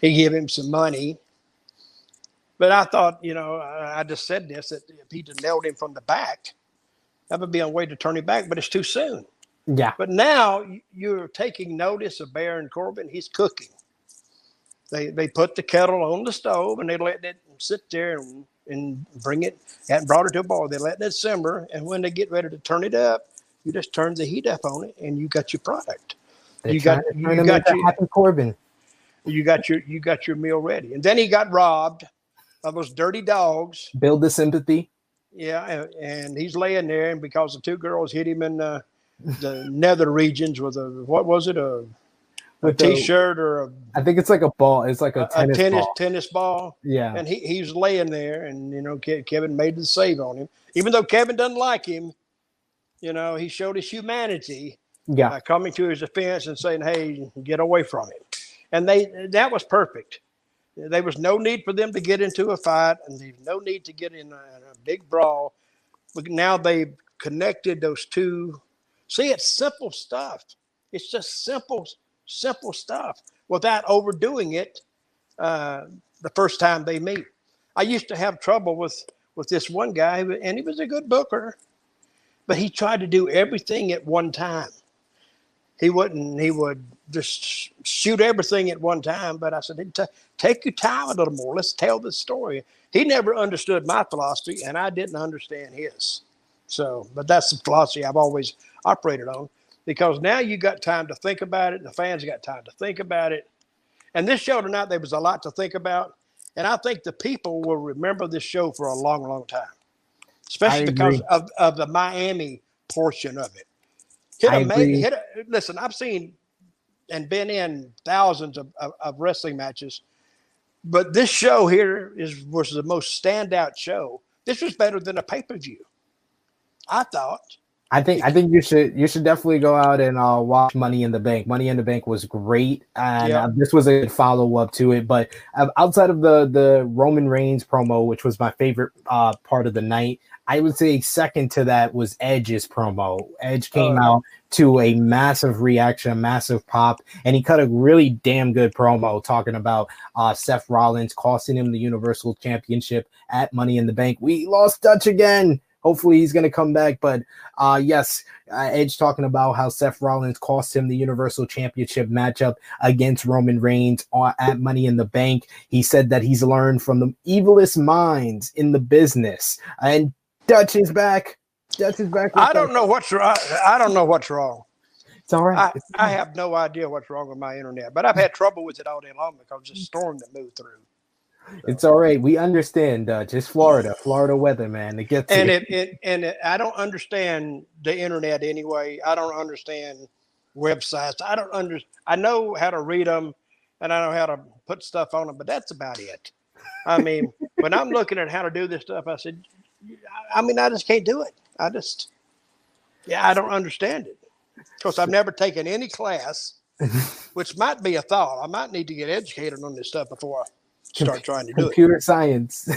he gave him some money. But I thought, you know, I just said this that if he'd have nailed him from the back, that would be a way to turn him back. But it's too soon. Yeah. But now you're taking notice of Baron Corbin. He's cooking. They they put the kettle on the stove and they let it sit there and, and bring it. Hadn't brought it to a boil. They let it simmer, and when they get ready to turn it up, you just turn the heat up on it, and you got your product. They're You got- you got your- Happy Corbin. You got your you got your meal ready, and then he got robbed of those dirty dogs. Build the sympathy. Yeah, and, and he's laying there, and because the two girls hit him in the, the nether regions with a what was it a, a t-shirt or a I think it's like a ball. It's like a, a, a tennis, tennis ball. tennis ball, Yeah. and he, he was laying there, and you know Ke- Kevin made the save on him. Even though Kevin doesn't like him, you know he showed his humanity Yeah. coming to his defense and saying, "Hey, get away from him." And they that was perfect. There was no need for them to get into a fight, and there's no need to get in a, a big brawl. But now they've connected those two. See, it's simple stuff. It's just simple, simple stuff without overdoing it. Uh, the first time they meet, I used to have trouble with with this one guy, and he was a good booker, but he tried to do everything at one time he wouldn't he would just shoot everything at one time but i said "Ta- take your time a little more. Let's tell the story. He never understood my philosophy and i didn't understand his. So but that's the philosophy i've always operated on because now you got time to think about it the fans got time to think about it. And this show tonight there was a lot to think about and i think the people will remember this show for a long long time especially because of, of the miami portion of it hit I a hit a, listen i've seen and been in thousands of, of, of wrestling matches. But this show here is was the most standout show. This was better than a pay per view. I thought. I think I think you should you should definitely go out and uh, watch Money in the Bank. Money in the Bank was great, and Yeah. uh, this was a good follow up to it. But uh, outside of the the Roman Reigns promo, which was my favorite uh, part of the night, I would say second to that was Edge's promo. Edge came Oh. out to a massive reaction, a massive pop, and he cut a really damn good promo talking about uh, Seth Rollins costing him the Universal Championship at Money in the Bank. We lost Dutch again. Hopefully he's going to come back, but uh, yes, uh, Edge talking about how Seth Rollins cost him the Universal Championship matchup against Roman Reigns at Money in the Bank. He said that he's learned from the evilest minds in the business, and Dutch is back. Dutch is back. I don't know what's wrong. I don't know what's wrong. It's all right. I, It's- I have no idea what's wrong with my internet, but I've had trouble with it all day long because of the storm that moved through. It's all right. We understand, Dutch. It's Florida, Florida weather, man. It gets And it, it and it, I don't understand the internet anyway. I don't understand websites. I don't under. I know how to read them, and I know how to put stuff on them, but that's about it. I mean, when I'm looking at how to do this stuff, I said, I mean, I just can't do it. I just, yeah, I don't understand it because I've never taken any class, which might be a thought. I might need to get educated on this stuff before I start trying to do it. Computer science.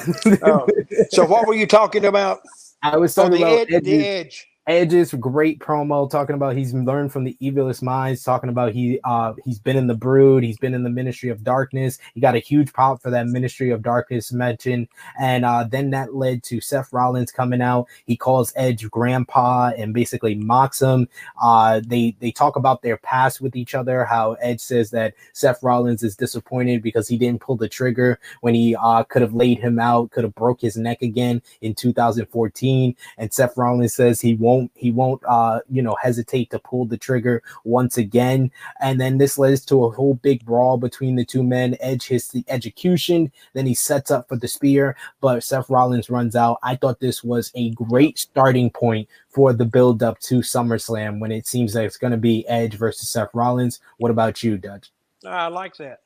Oh, so what were you talking about? I was Oh, talking the about Edge's- the edge. Edge's great promo talking about he's learned from the evilest minds, talking about he uh he's been in the brood, he's been in the ministry of darkness. He got a huge pop for that ministry of darkness mention, and uh then that led to Seth Rollins coming out. He calls Edge grandpa and basically mocks him. Uh they they talk about their past with each other, how Edge says that Seth Rollins is disappointed because he didn't pull the trigger when he uh could have laid him out, could have broke his neck again in 2014 and Seth Rollins says he won't he won't uh you know hesitate to pull the trigger once again. And then this leads to a whole big brawl between the two men. Edge hits the execution then he sets up for the spear but Seth Rollins runs out. I thought this was a great starting point for the build up to SummerSlam when it seems like it's going to be Edge versus Seth Rollins. What about you Dutch? I like that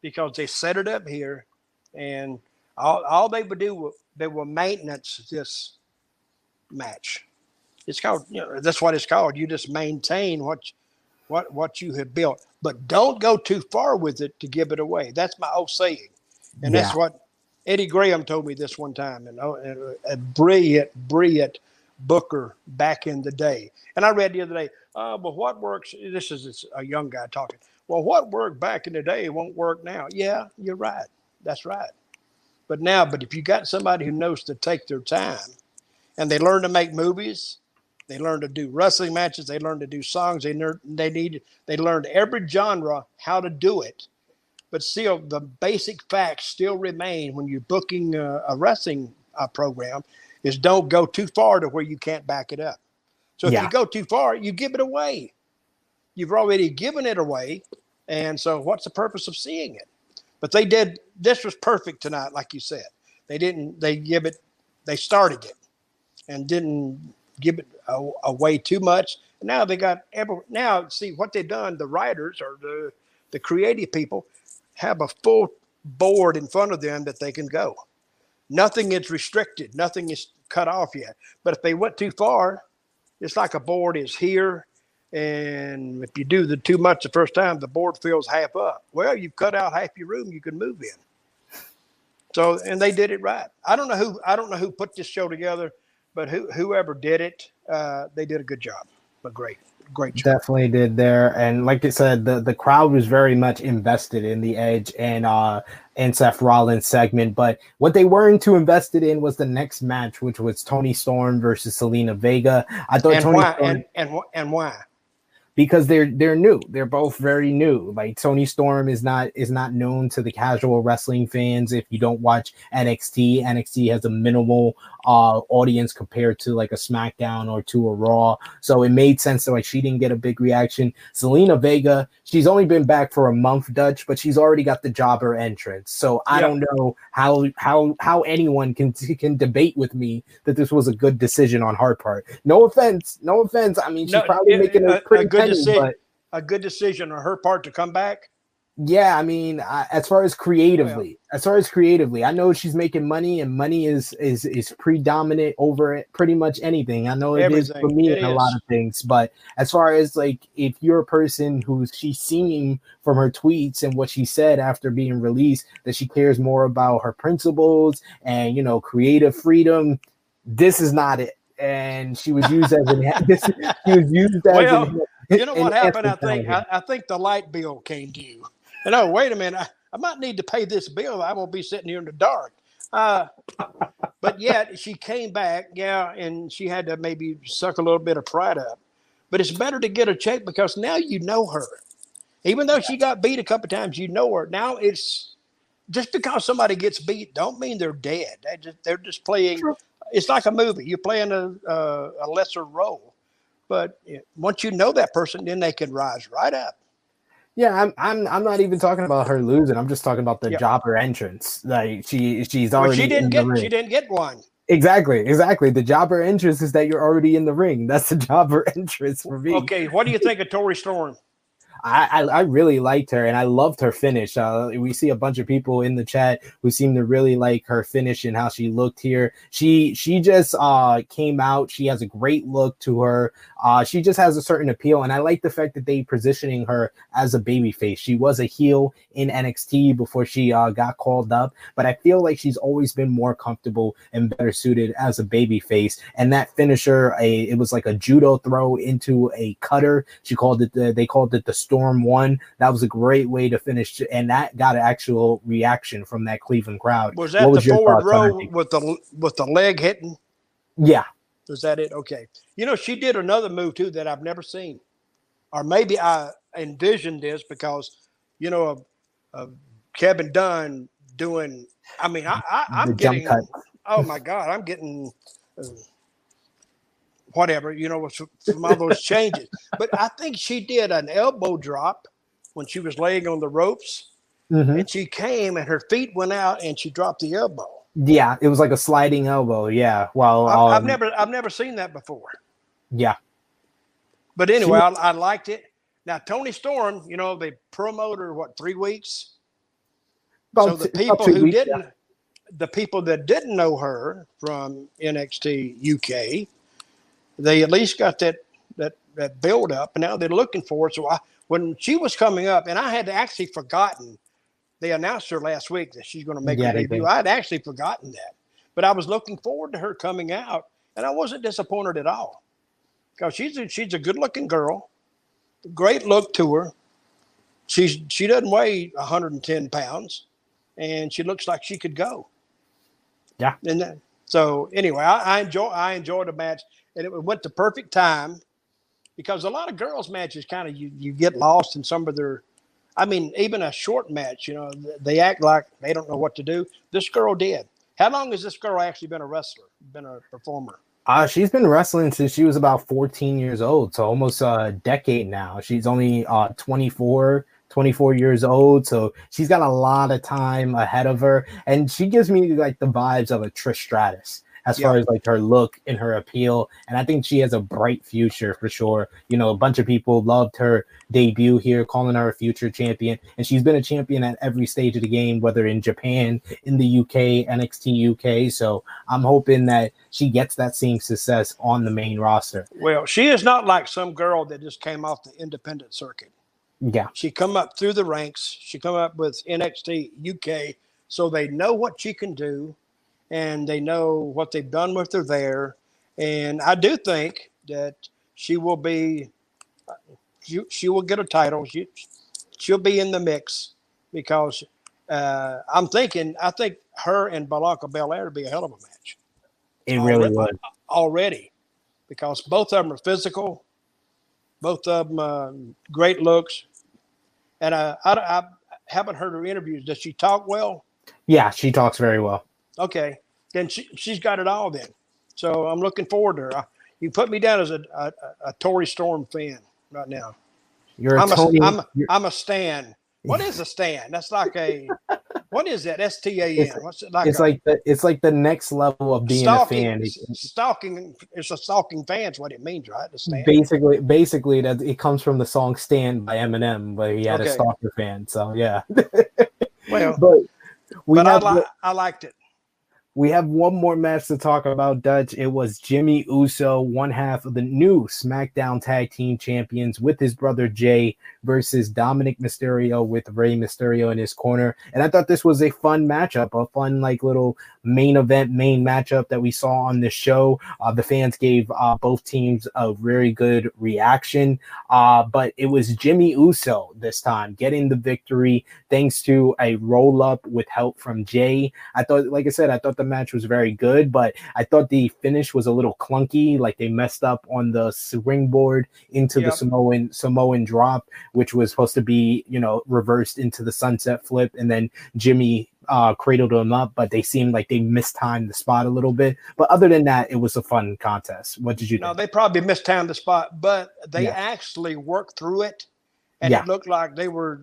because they set it up here, and all, all they would do was they will maintenance this match. It's called you know that's what it's called. You just maintain what what what you have built, but don't go too far with it to give it away. That's my old saying, and that's what Eddie Graham told me this one time, and oh, and a brilliant, brilliant booker back in the day. And I read the other day, uh, but what works? This is a young guy talking. Well, what worked back in the day won't work now. Yeah, you're right. That's right. But now, but if you got somebody who knows to take their time and they learn to make movies, they learn to do wrestling matches, they learn to do songs, they they need they learned every genre how to do it. But still, the basic facts still remain when you're booking a, a wrestling uh, program is don't go too far to where you can't back it up. So if Yeah. you go too far, you give it away. You've already given it away, and so what's the purpose of seeing it? But they did. This was perfect tonight, like you said. They didn't. They give it. They started it, and didn't give it away too much. Now they got every. Now see what they've done. The writers or the the creative people have a full board in front of them that they can go. Nothing is restricted. Nothing is cut off yet. But if they went too far, it's like a board is here, and if you do the too much the first time, the board fills half up. Well, you've cut out half your room you can move in. So, and they did it right. I don't know who I don't know who put this show together, but who, whoever did it, uh, they did a good job. But great, great job. definitely did there and like i said the, the crowd was very much invested in the edge and uh and seth rollins segment but what they weren't too invested in was the next match which was toni storm versus zelina vega i thought And tony why? storm And, and and why? Because they're they're new. They're both very new. Like Toni Storm is not is not known to the casual wrestling fans. If you don't watch NXT, NXT has a minimal uh audience compared to like a SmackDown or to a Raw. So it made sense that like she didn't get a big reaction. Zelina Vega, she's only been back for a month, Dutch, but she's already got the jobber entrance. So I Yeah. don't know how how how anyone can can debate with me that this was a good decision on her part. No offense, no offense. I mean, she's No, probably it- making a- a a pretty good decision. but a good decision on her part to come back? Yeah, I mean, I, as far as creatively, as far as creatively, I know she's making money, and money is is is predominant over it, pretty much anything. I know it is for me It in a lot of things, but as far as like if you're a person who she's seemed from her tweets and what she said after being released that she cares more about her principles and you know creative freedom, this is not it. And she was used as an this, she was used as Well, an, You know what happened? I think. I, I think the light bill came due. And oh, wait a minute, I, I might need to pay this bill. I won't be sitting here in the dark. Uh, but yet she came back, yeah, and she had to maybe suck a little bit of pride up. But it's better to get a check because now you know her. Even though she got beat a couple times, you know her. Now it's just because somebody gets beat, don't mean they're dead. They just, they're just playing. True. It's like a movie. You're playing a, a, a lesser role. But once you know that person, then they can rise right up. Yeah, I'm I'm I'm not even talking about her losing. I'm just talking about the Yeah. jobber entrance. Like she she's Well, already she didn't get she didn't get one. Exactly, exactly. The jobber entrance is that you're already in the ring. That's the jobber entrance for me. Okay, what do you think of Tori Storm? I, I I really liked her and I loved her finish. Uh, we see a bunch of people in the chat who seem to really like her finish and how she looked here. She she just uh came out. She has a great look to her. Uh, she just has a certain appeal, and I like the fact that they positioning her as a baby face. She was a heel in NXT before she uh, got called up, but I feel like she's always been more comfortable and better suited as a baby face. And that finisher, a it was like a judo throw into a cutter. She called it the they called it the Storm One. That was a great way to finish, and that got an actual reaction from that Cleveland crowd. Was that What the forward row with the with the leg hitting? Yeah, Was that it? Okay. You know, she did another move too that I've never seen, or maybe I envisioned this because, you know, uh, uh, Kevin Dunn doing. I mean, I, I jump getting. cut. Oh my God, I'm getting. Uh, whatever you know from all those changes, but I think she did an elbow drop when she was laying on the ropes, Mhm. and she came and her feet went out and she dropped the elbow. Yeah. It was like a sliding elbow. Yeah. Well, I, I've um, never I've never seen that before. Yeah. But anyway, I, I liked it. Now Toni Storm, you know, they promoted her what three weeks. so the people who weeks, didn't, the people that didn't know her from NXT UK, they at least got that that that build up, and now they're looking for it. So I, when she was coming up, and I had actually forgotten, they announced her last week that she's going to make Yeah, her debut. I had actually forgotten that, but I was looking forward to her coming out, and I wasn't disappointed at all because she's a, she's a good looking girl, great look to her. She's she doesn't weigh 110 pounds, and she looks like she could go. Yeah. And then, so anyway, I, I enjoy I enjoyed the match, and it went to perfect time because a lot of girls matches kind of you you get lost in some of their. I mean, even a short match, you know, they act like they don't know what to do. This girl did. How long has this girl actually been a wrestler, been a performer? Uh, she's been wrestling since she was about 14 years old, so almost a decade now. She's only uh 24, 24 years old, so she's got a lot of time ahead of her, and she gives me like the vibes of a Trish Stratus as far as like her look and her appeal, and I think she has a bright future for sure. You know, a bunch of people loved her debut here, calling her a future champion, and she's been a champion at every stage of the game, whether in Japan, in the UK, NXT UK. So I'm hoping that she gets that same success on the main roster. Well, she is not like some girl that just came off the independent circuit. Yeah, She come up through the ranks. She come up with NXT UK, so they know what she can do, and they know what they've done with her there. And I do think that she will be, she, she will get a title. She she'll be in the mix because uh, I'm thinking I think her and Balaka Belair would be a hell of a match it really Already- would. already because both of them are physical, both of them uh, great looks, and uh, I, I haven't heard her interviews. Does she talk well? Yeah, she talks very well. Okay, then she she's got it all then. So I'm looking forward to her. I, you put me down as a, a, a Tory Storm fan right now. You're a I'm a, Tony. I'm, you're- I'm a stan. What is a stan? That's like a What is that? S T A N. It's- What's it like? it's a like the it's like the next level of being stalking. a fan. Stalking. It's a stalking fans. What it means, right? The stand. Basically, basically that it comes from the song "Stan" by Eminem, but he had a stalker fan. So yeah, Well, but we but I, li- I liked it. We have one more match to talk about. Dutch. It was Jimmy Uso, one half of the new SmackDown Tag Team Champions, with his brother Jay versus Dominik Mysterio with Rey Mysterio in his corner. And I thought this was a fun matchup, a fun like little main event, main matchup that we saw on this show. Uh, the fans gave uh, both teams a very good reaction, uh, but it was Jimmy Uso this time getting the victory thanks to a roll up with help from Jay. I thought, like I said, I thought the match was very good, but I thought the finish was a little clunky. Like they messed up on the springboard into Yep. the Samoan Samoan drop, which was supposed to be, you know, reversed into the sunset flip, and then Jimmy uh cradled him up, but they seemed like they mistimed the spot a little bit. But other than that, it was a fun contest. What did you No, think? they probably mistimed the spot, but they Yeah. actually worked through it, and Yeah. it looked like they were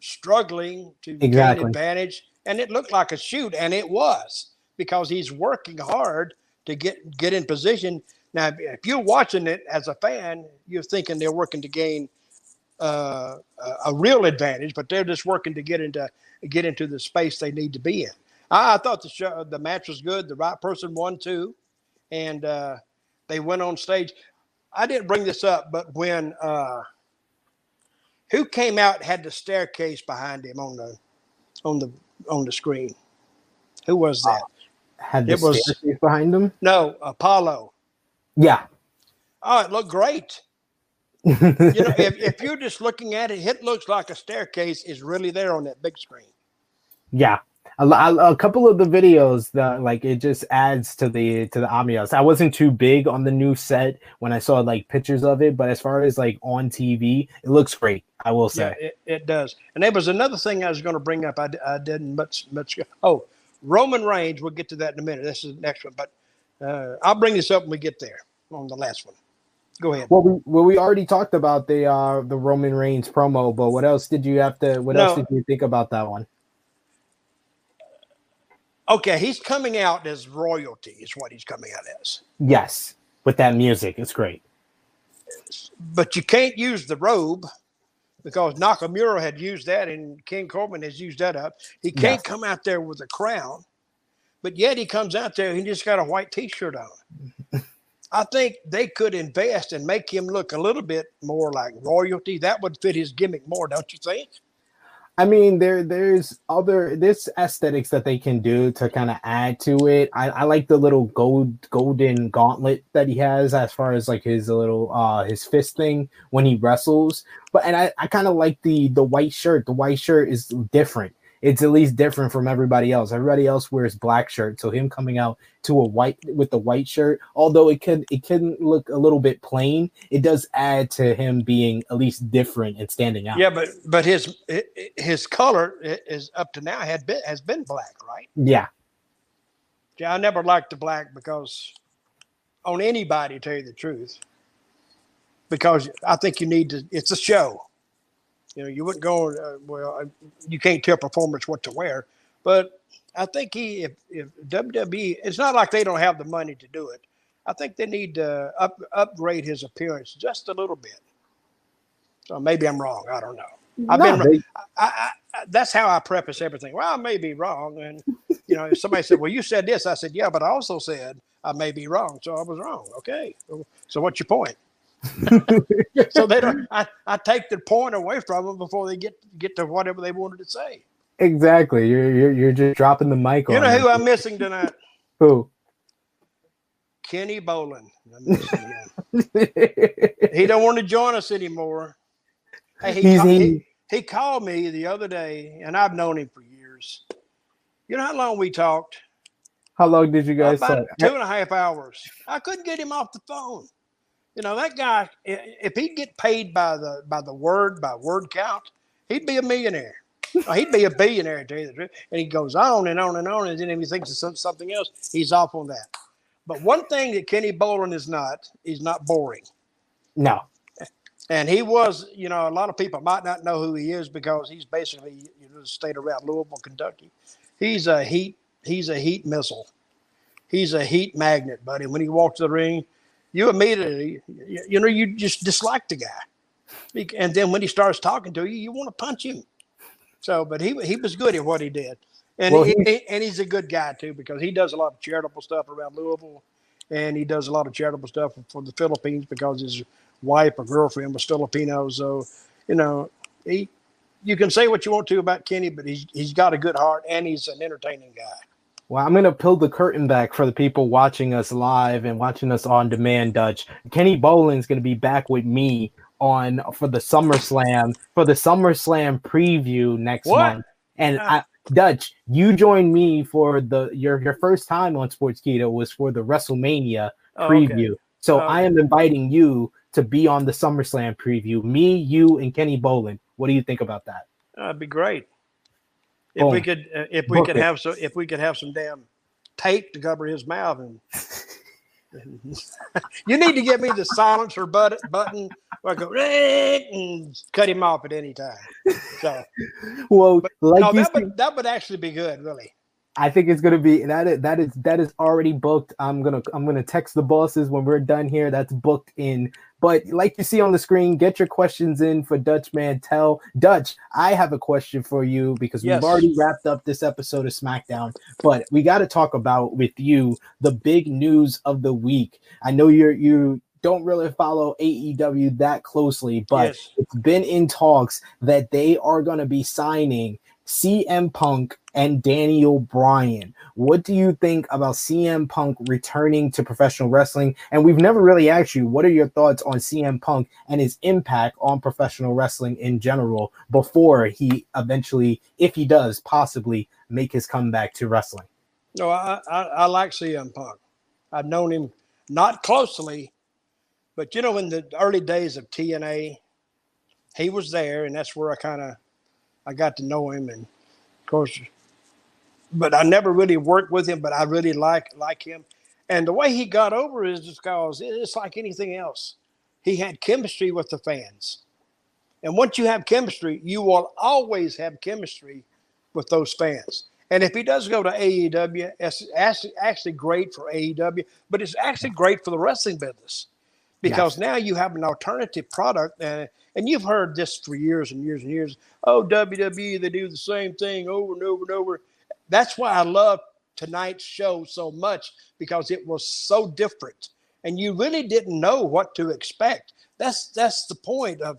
struggling to Exactly. gain advantage, and it looked like a shoot, and it was because he's working hard to get get in position. Now, if you're watching it as a fan, you're thinking they're working to gain uh, a, real advantage, but they're just working to get into get into the space they need to be in. I, I thought the show, the match was good. The right person won too, and uh, they went on stage. I didn't bring this up, but when uh, who came out had the staircase behind him on the on the on the screen? Who was that? Had the it was- staircase behind him? No, Apollo. Yeah. Oh, it looked great. You know, if, if you're just looking at it, it looks like a staircase is really there on that big screen. Yeah. A, a couple of the videos that like it just adds to the to the ambiance. I wasn't too big on the new set when I saw like pictures of it, but as far as like on TV, it looks great. I will say. Yeah, it, it does. And there was another thing I was going to bring up. I, I didn't much much. Oh, Roman Reigns. We'll get to that in a minute. This is the next one, but uh, I'll bring this up when we get there on the last one. Go ahead. Well, we well we already talked about the uh the Roman Reigns promo, but what else did you have to? What else did you think about that one? Okay, he's coming out as royalty. Is what he's coming out as. Yes, with that music, it's great. But you can't use the robe because Nakamura had used that and King Corbin has used that up. He can't Yes. come out there with a crown, but yet he comes out there. He just got a white T-shirt on. I think they could invest and make him look a little bit more like royalty. That would fit his gimmick more, don't you think? I mean, there there's other there's aesthetics that they can do to kind of add to it. I, I like the little gold golden gauntlet that he has as far as like his little uh his fist thing when he wrestles. But and I, I kind of like the the white shirt. The white shirt is different. It's at least different from everybody else. Everybody else wears black shirt, so him coming out to a white with the white shirt, although it could it can look a little bit plain, it does add to him being at least different and standing out. Yeah, but but his his color is up to now had been has been black, right? Yeah. Yeah, I never liked the black because on anybody, tell you the truth, because I think you need to. It's a show. You know, you wouldn't go. Uh, well, uh, you can't tell performers what to wear, but I think he, if if WWE, it's not like they don't have the money to do it. I think they need to up, upgrade his appearance just a little bit. So maybe I'm wrong. I don't know. I've No, been. they- I, I, I, that's how I preface everything. Well, I may be wrong, and you know, if somebody said, "Well, you said this," I said, "Yeah," but I also said I may be wrong, so I was wrong. Okay, so what's your point? so they don't. I, I take the point away from them before they get get to whatever they wanted to say. Exactly. You're you're, you're just dropping the mic You know who them. I'm missing tonight? Who? Kenny Bolin. I'm missing him. He don't want to join us anymore. Hey, he, He's- ca- he- he, he called me the other day, and I've known him for years. You know how long we talked? How long did you guys About talk? two and a half hours. I couldn't get him off the phone. You know that guy. If he'd get paid by the by the word by word count, he'd be a millionaire. He'd be a billionaire. To tell you the truth. And he goes on and on and on, and then if he thinks of some- something else, he's off on that. But one thing that Kenny Bolin is not, he's not boring. No. And he was, you know, a lot of people might not know who he is because he's basically, you the state around Louisville, Kentucky. He's a heat. He's a heat missile. He's a heat magnet, buddy. When he walks the ring, you immediately, uh, you, you know, you just dislike the guy. And then when he starts talking to you, you want to punch him. So, but he he was good at what he did, and Well, he- he- and he's a good guy too because he does a lot of charitable stuff around Louisville, and he does a lot of charitable stuff for the Philippines because his wife or girlfriend was Filipino. So, you know, he you can say what you want to about Kenny, but he's he's got a good heart and he's an entertaining guy. Well, I'm gonna pull the curtain back for the people watching us live and watching us on demand. Dutch Kenny Bolin's gonna be back with me on for the SummerSlam for the SummerSlam preview next What? month. And Ah. I, Dutch, you joined me for the your your first time on Sportskeeda was for the WrestleMania Oh, okay. preview. So Oh. I am inviting you to be on the SummerSlam preview. Me, you, and Kenny Bolin. What do you think about that? That'd be great. If we could, uh, if we Book could it. have so, if we could have some damn tape to cover his mouth, and you need to give me the silencer button, button where I go and cut him off at any time. So, Well, like no, that said- would that would actually be good, really. I think it's gonna be that is that is that is already booked. I'm gonna I'm gonna text the bosses when we're done here. That's booked in. But like you see on the screen, get your questions in for Dutch Mantell. Dutch, I have a question for you because Yes. we've already wrapped up this episode of SmackDown, but we got to talk about with you the big news of the week. I know you're you don't really follow AEW that closely, but yes, it's been in talks that they are going to be signing CM Punk and Daniel Bryan. What do you think about CM Punk returning to professional wrestling? And we've never really asked you, what are your thoughts on CM Punk and his impact on professional wrestling in general before he eventually, if he does, possibly make his comeback to wrestling? no, I, I I like CM Punk. I've known him not closely, but you know, in the early days of TNA, he was there, and that's where I kind of I got to know him, and of course, but I never really worked with him. But I really like like him, and the way he got over is just because it's like anything else. He had chemistry with the fans, and once you have chemistry, you will always have chemistry with those fans. And if he does go to AEW, it's actually, actually great for AEW, but it's actually great for the wrestling business because now you have an alternative product. And, and you've heard this for years and years and years. Oh, WWE, they do the same thing over and over and over. That's why I love tonight's show so much because it was so different and you really didn't know what to expect. That's that's the point of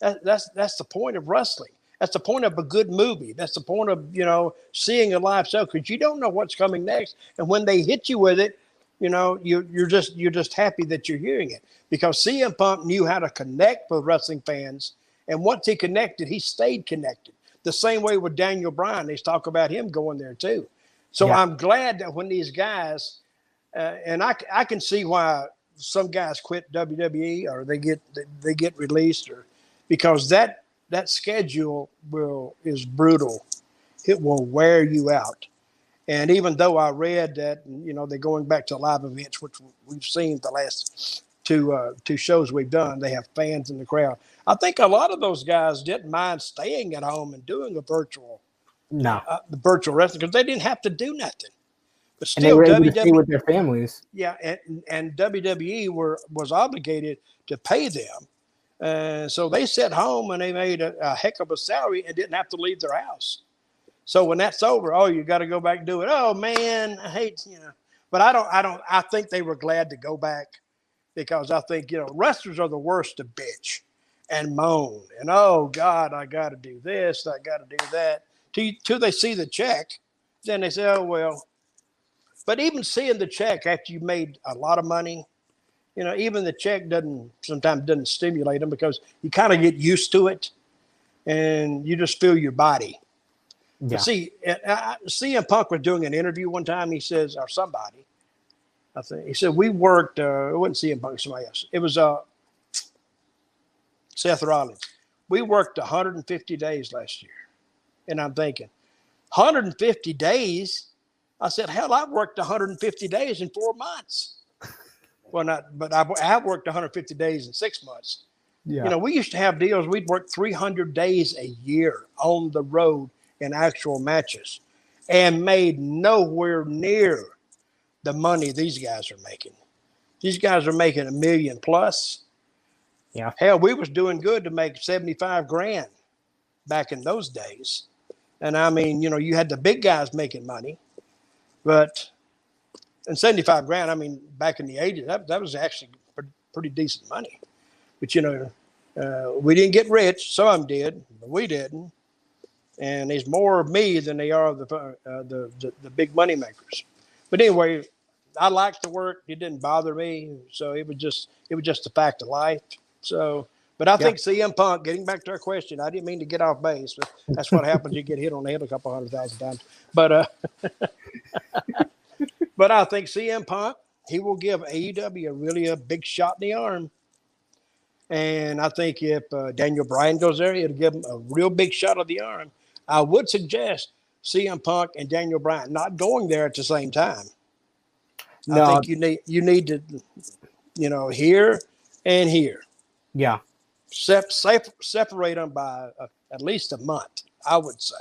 that, that's that's the point of wrestling. That's the point of a good movie. That's the point of you know seeing a live show because you don't know what's coming next, and when they hit you with it, you know you you're just you're just happy that you're hearing it because CM Punk knew how to connect with wrestling fans, and once he connected, he stayed connected. The same way with Daniel Bryan, they talk about him going there too. So Yeah. I'm glad that when these guys, uh, and I can see why some guys quit WWE or they get they get released or because that that schedule will is brutal. It will wear you out. And even though I read that, you know, they're going back to live events, which we've seen the last two uh, two shows we've done, they have fans in the crowd. I think a lot of those guys didn't mind staying at home and doing a virtual No. uh, the virtual wrestling because they didn't have to do nothing. But And they still, were able to stay WWE, with their families. yeah, and, and WWE were was obligated to pay them, uh, so they sat home and they made a, a heck of a salary and didn't have to leave their house. So when that's over, oh, you got to go back and do it. Oh man, I hate you know. But I don't, I don't, I think they were glad to go back because I think you know wrestlers are the worst to bitch and moan and oh God, I got to do this, I got to do that. Till, till they see the check, then they say, oh well. But even seeing the check after you made a lot of money, you know, even the check doesn't sometimes doesn't stimulate them because you kind of get used to it, and you just feel your body. Yeah. See, uh, CM Punk was doing an interview one time. He says, or somebody, I think he said we worked. Uh, it wasn't CM Punk, somebody else. It was uh, Seth Rollins. We worked 150 days last year, and I'm thinking, 150 days. I said, hell, I've worked 150 days in four months. Well, not, but I, I have worked 150 days in six months. Yeah. You know, we used to have deals. We'd work 300 days a year on the road in actual matches, and made nowhere near the money these guys are making. These guys are making a million plus. Yeah. Hell, we was doing good to make 75 grand back in those days. And I mean, you know, you had the big guys making money, but and 75 grand, I mean, back in the 80s, that, that was actually pretty, pretty decent money. But, you know, uh, we didn't get rich. Some of them did, but we didn't. And there's more of me than they are of the, uh, the, the, the big money makers. But anyway, I liked the work. It didn't bother me. So it was just, it was just a fact of life. So, but I think CM Punk, getting back to our question, I didn't mean to get off base, but that's what happens. You get hit on the head a couple hundred thousand times. But, uh, but I think CM Punk, he will give AEW a really a big shot in the arm. And I think if uh, Daniel Bryan goes there, it'll give him a real big shot of the arm. I would suggest CM Punk and Daniel Bryan not going there at the same time. No. I think you need you need to, you know, here and here. Yeah. Sep- sep- separate them by uh, at least a month, I would say.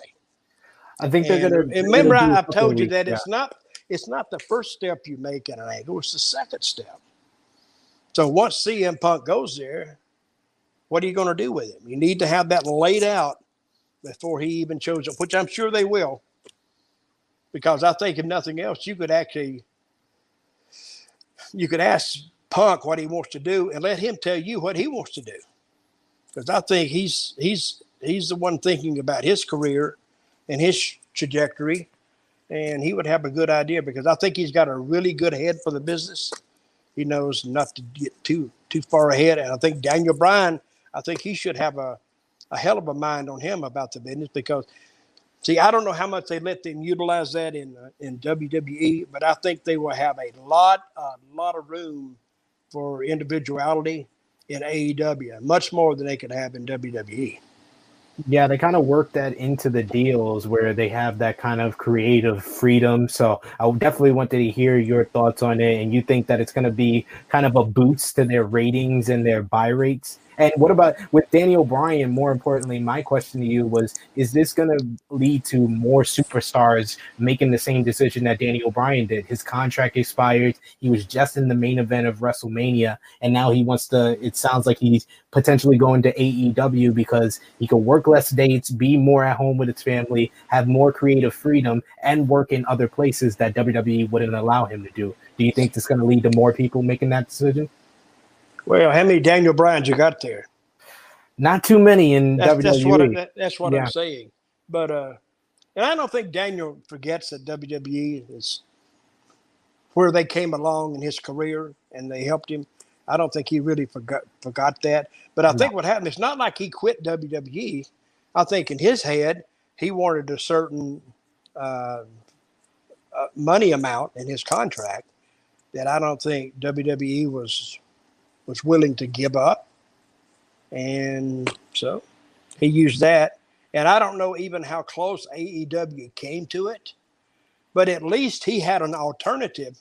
I think they're gonna. remember, gonna do I, a I've told you that yeah. it's not it's not the first step you make in an angle; it's the second step. So once CM Punk goes there, what are you going to do with him? You need to have that laid out before he even shows up, which I'm sure they will. Because I think if nothing else, you could actually you could ask Punk what he wants to do and let him tell you what he wants to do. Because I think he's he's he's the one thinking about his career and his trajectory, and he would have a good idea because I think he's got a really good head for the business. He knows not to get too too far ahead, and I think Daniel Bryan, I think he should have a a hell of a mind on him about the business because. See, I don't know how much they let them utilize that in uh, in WWE, but I think they will have a lot a lot of room for individuality in AEW, much more than they could have in. WWE. Yeah, they kind of work that into the deals where they have that kind of creative freedom. So I definitely wanted to hear your thoughts on it. And you think that it's going to be kind of a boost to their ratings and their buy rates? And what about with Daniel Bryan? More importantly, my question to you was: Is this going to lead to more superstars making the same decision that Daniel Bryan did? His contract expired. He was just in the main event of WrestleMania, and now he wants to. It sounds like he's potentially going to AEW because he can work less dates, be more at home with his family, have more creative freedom, and work in other places that WWE wouldn't allow him to do. Do you think this is going to lead to more people making that decision? Well, how many Daniel Bryans you got there? Not too many in That's, WWE. that's what I, that's what yeah. I'm saying. But uh, and I don't think Daniel forgets that WWE is where they came along in his career and they helped him. I don't think he really forgot forgot that. But I think what happened, it's not like he quit WWE. I think in his head, he wanted a certain uh, uh, money amount in his contract that I don't think WWE was was willing to give up. And so he used that. And I don't know even how close AEW came to it, but at least he had an alternative.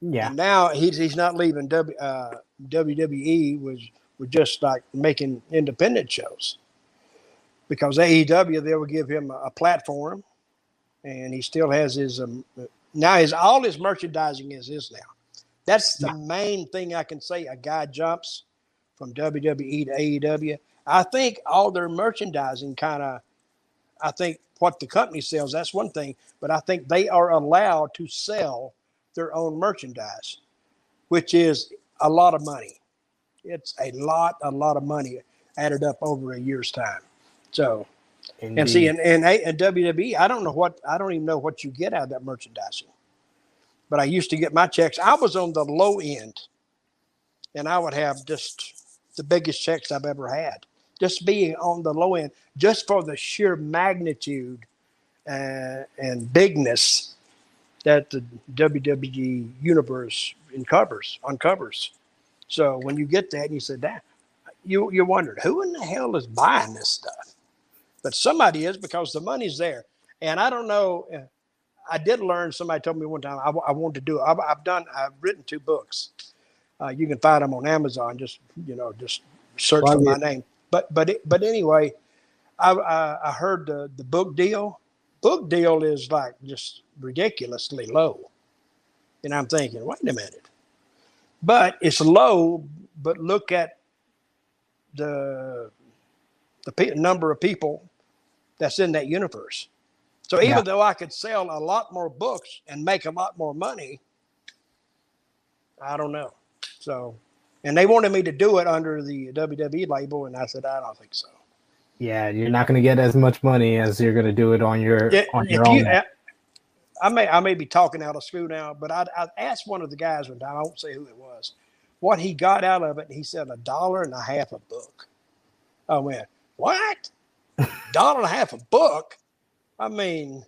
yeah, And now he's he's not leaving w, uh, WWE was was just like making independent shows because AEW they will give him a, a platform, and he still has his um, now his all his merchandising is his now. That's the main thing I can say. A guy jumps from WWE to AEW. I think all their merchandising kind of, I think what the company sells, that's one thing, but I think they are allowed to sell their own merchandise, which is a lot of money. It's a lot, a lot of money added up over a year's time. So, and see, in, in, A- in WWE, I don't know what, I don't even know what you get out of that merchandising. But I used to get my checks. I was on the low end, and I would have just the biggest checks I've ever had. Just being on the low end, just for the sheer magnitude uh, and bigness that the WWE universe uncovers, uncovers. So when you get that and you said that, you you wondered who in the hell is buying this stuff, but somebody is because the money's there. And I don't know. I did learn. Somebody told me one time I, I wanted to do it. I've, I've done. I've written two books. Uh, you can find them on Amazon. Just you know, just search for my it. name. But but it- but anyway, I, I I heard the the book deal. Book deal is like just ridiculously low, and I'm thinking, wait a minute. But it's low. But look at the the pe- number of people that's in that universe. So even Yeah. though I could sell a lot more books and make a lot more money, I don't know. So, and they wanted me to do it under the WWE label, and I said I don't think so. Yeah, you're not going to get as much money as you're going to do it on your Yeah, on your you, own. I may I may be talking out of school now, but I, I asked one of the guys one time. I won't say who it was. What he got out of it, he said a dollar and a half a book. I went, what? dollar and a half a book? I mean,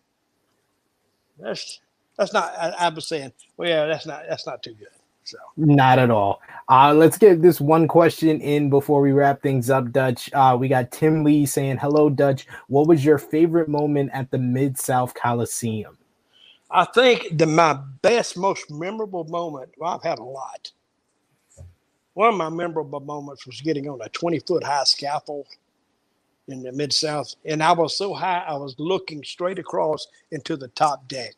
that's that's not. I, I was saying, well, yeah, that's not that's not too good. So Not at all. Uh, let's get this one question in before we wrap things up, Dutch. Uh, we got Tim Lee saying, Hello, Dutch. What was your favorite moment at the Mid South Coliseum? I think the my best, most memorable moment. Well, I've had a lot. One of my memorable moments was getting on a 20 foot high scaffold in the mid south, and I was so high I was looking straight across into the top deck,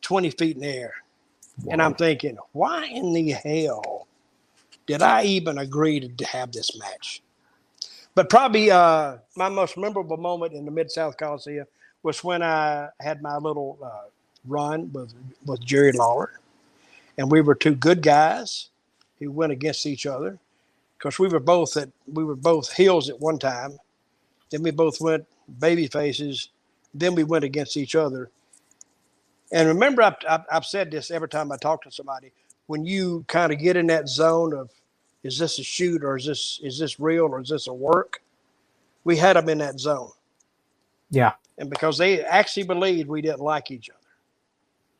20 feet in the air, and I'm thinking, why in the hell did I even agree to have this match? But probably uh, my most memorable moment in the Mid South Coliseum was when I had my little uh, run with with Jerry Lawler, and we were two good guys who went against each other because we were both at we were both heels at one time. Then we both went baby faces. Then we went against each other. And remember, I've, I've, I've said this every time I talk to somebody. When you kind of get in that zone of, is this a shoot or is this is this real or is this a work? We had them in that zone Yeah. and because they actually believed we didn't like each other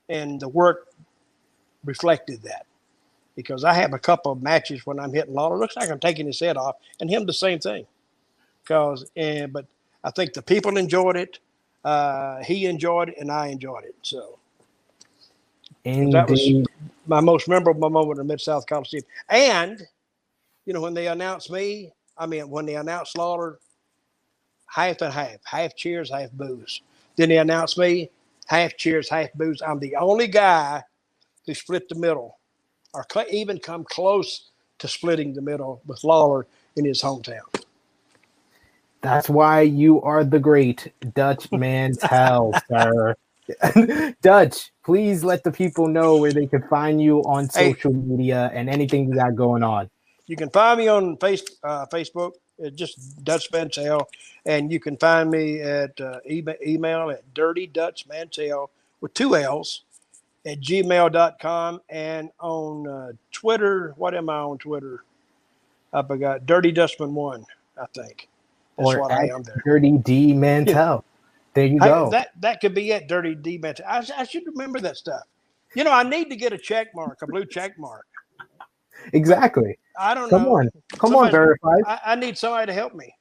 and the work reflected that because i have a couple of matches when i'm hitting lawler looks like i'm taking his head off and him the same thing because and but i think the people enjoyed it uh, he enjoyed it and i enjoyed it so and that was- my most memorable moment in Mid South Coliseum. And, you know, when they announced me, I mean, when they announced Slaughter, half and half, half cheers, half booze. Then they announced me, half cheers, half booze. I'm the only guy who split the middle or even come close to splitting the middle with Lawler in his hometown. That's why you are the great Dutch Mantell, sir. Dutch, please let the people know where they can find you on Hey. social media and anything you got going on. You can find me on face, uh, Facebook, uh, just Dutch Mantell, and you can find me at uh, email, email at Dirty Dutch Mantell with two L's at gmail.com and on uh, Twitter. What am I on Twitter? I forgot. Dirty Dutchman one, I think. That's Or what I am there. Dirty D Mantell. There you go. that that could be it. Dirty D Mantell. I, I should remember that stuff. You know, I need to get a check mark, a blue check mark. exactly. I don't know. Come know. on. Come on, Somebody- verified. I, I need somebody to help me.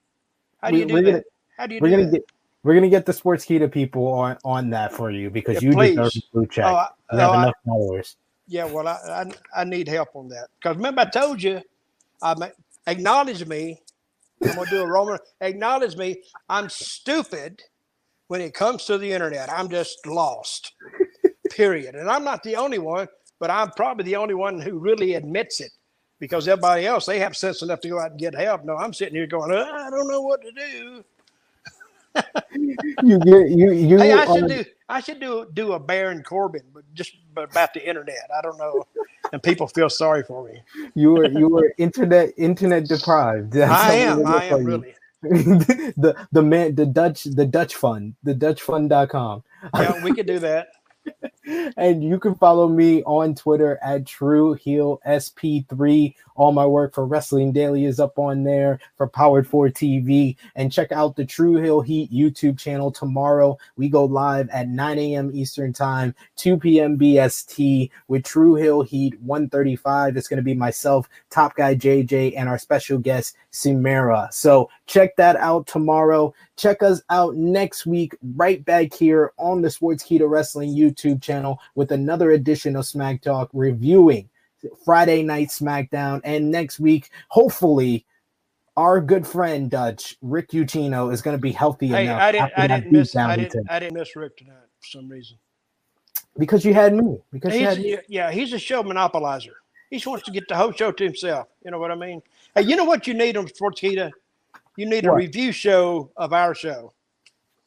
How do We- you do that? gonna- How do you do that? get we're gonna get the Sportskeeda people on on that for you because Yeah, you please. deserve a blue check. Oh, I, you have oh, I- enough followers. yeah. Well, I, I I need help on that because remember I told you, I acknowledge me. I'm gonna do a Roman. Acknowledge me. I'm stupid when it comes to the internet. I'm just lost. Period. And I'm not the only one, but I'm probably the only one who really admits it because everybody else they have sense enough to go out and get help. No, I'm sitting here going, "Uh, I don't know what to do. You get you you Hey, I should do I should do do a Baron Corbin, but just about the internet. I don't know, and people feel sorry for me. you are you are internet internet deprived. That's I am. I am you. really. the the man the Dutch the Dutch fund the Dutchfund.com. Yeah, we could do that. And you can follow me on Twitter at True Heel SP3. All my work for Wrestling Daily is up on there for Powered 4 TV. And check out the True Heel Heat YouTube channel tomorrow. We go live at 9 a.m. Eastern Time, 2 p.m. BST with True Heel Heat 135. It's going to be myself, Top Guy JJ, and our special guest, Simera. So check that out tomorrow. Check us out next week, right back here on the Sportskeeda Wrestling YouTube channel with another edition of Smack Talk reviewing Friday night SmackDown, and next week, hopefully, our good friend Dutch Rick Ucchino is going to be healthy Hey, enough. I didn't. I didn't miss. I didn't. I didn't miss Rick tonight for some reason. because you had me. Because you He's, had me. yeah, he's a show monopolizer. He just wants to get the whole show to himself. You know what I mean? Hey, you know what you need on Sportskeeda? You need a What? review show of our show.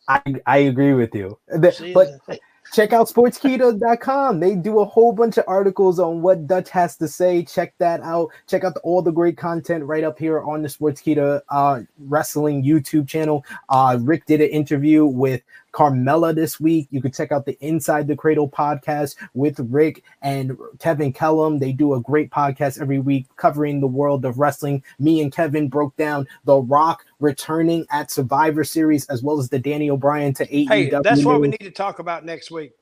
I, I agree with you. The- but check out sportskeeda.com. They do a whole bunch of articles on what Dutch has to say. Check that out. Check out the, all the great content right up here on the Sportskeeda uh, Wrestling YouTube channel. Uh, Rick did an interview with Carmella this week. You can check out the Inside the Cradle podcast with Rick and Kevin Kellum. They do a great podcast every week covering the world of wrestling. Me and Kevin broke down The Rock returning at Survivor Series as well as the Daniel Bryan to AEW. hey, that's what we need to talk about next week.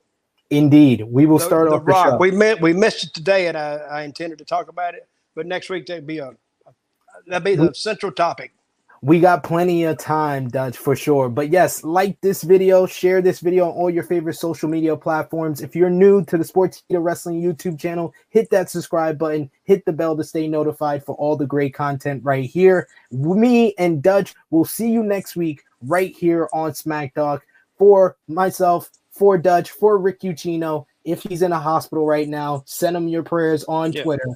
Indeed, we will The- start the off the Rock. show. We met. We missed it today, and I, I intended to talk about it. But next week that'd be a that'd be the central topic. We got plenty of time, Dutch, for sure. But yes, like this video, share this video on all your favorite social media platforms. If you're new to the Sportskeeda Wrestling YouTube channel, hit that subscribe button, hit the bell to stay notified for all the great content right here. Me and Dutch will see you next week right here on Smack Talk. For myself, for Dutch, for Rick Ucchino, if he's in a hospital right now, send him your prayers on Yeah. Twitter.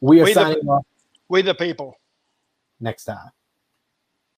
We are We the- signing off We the people. next time.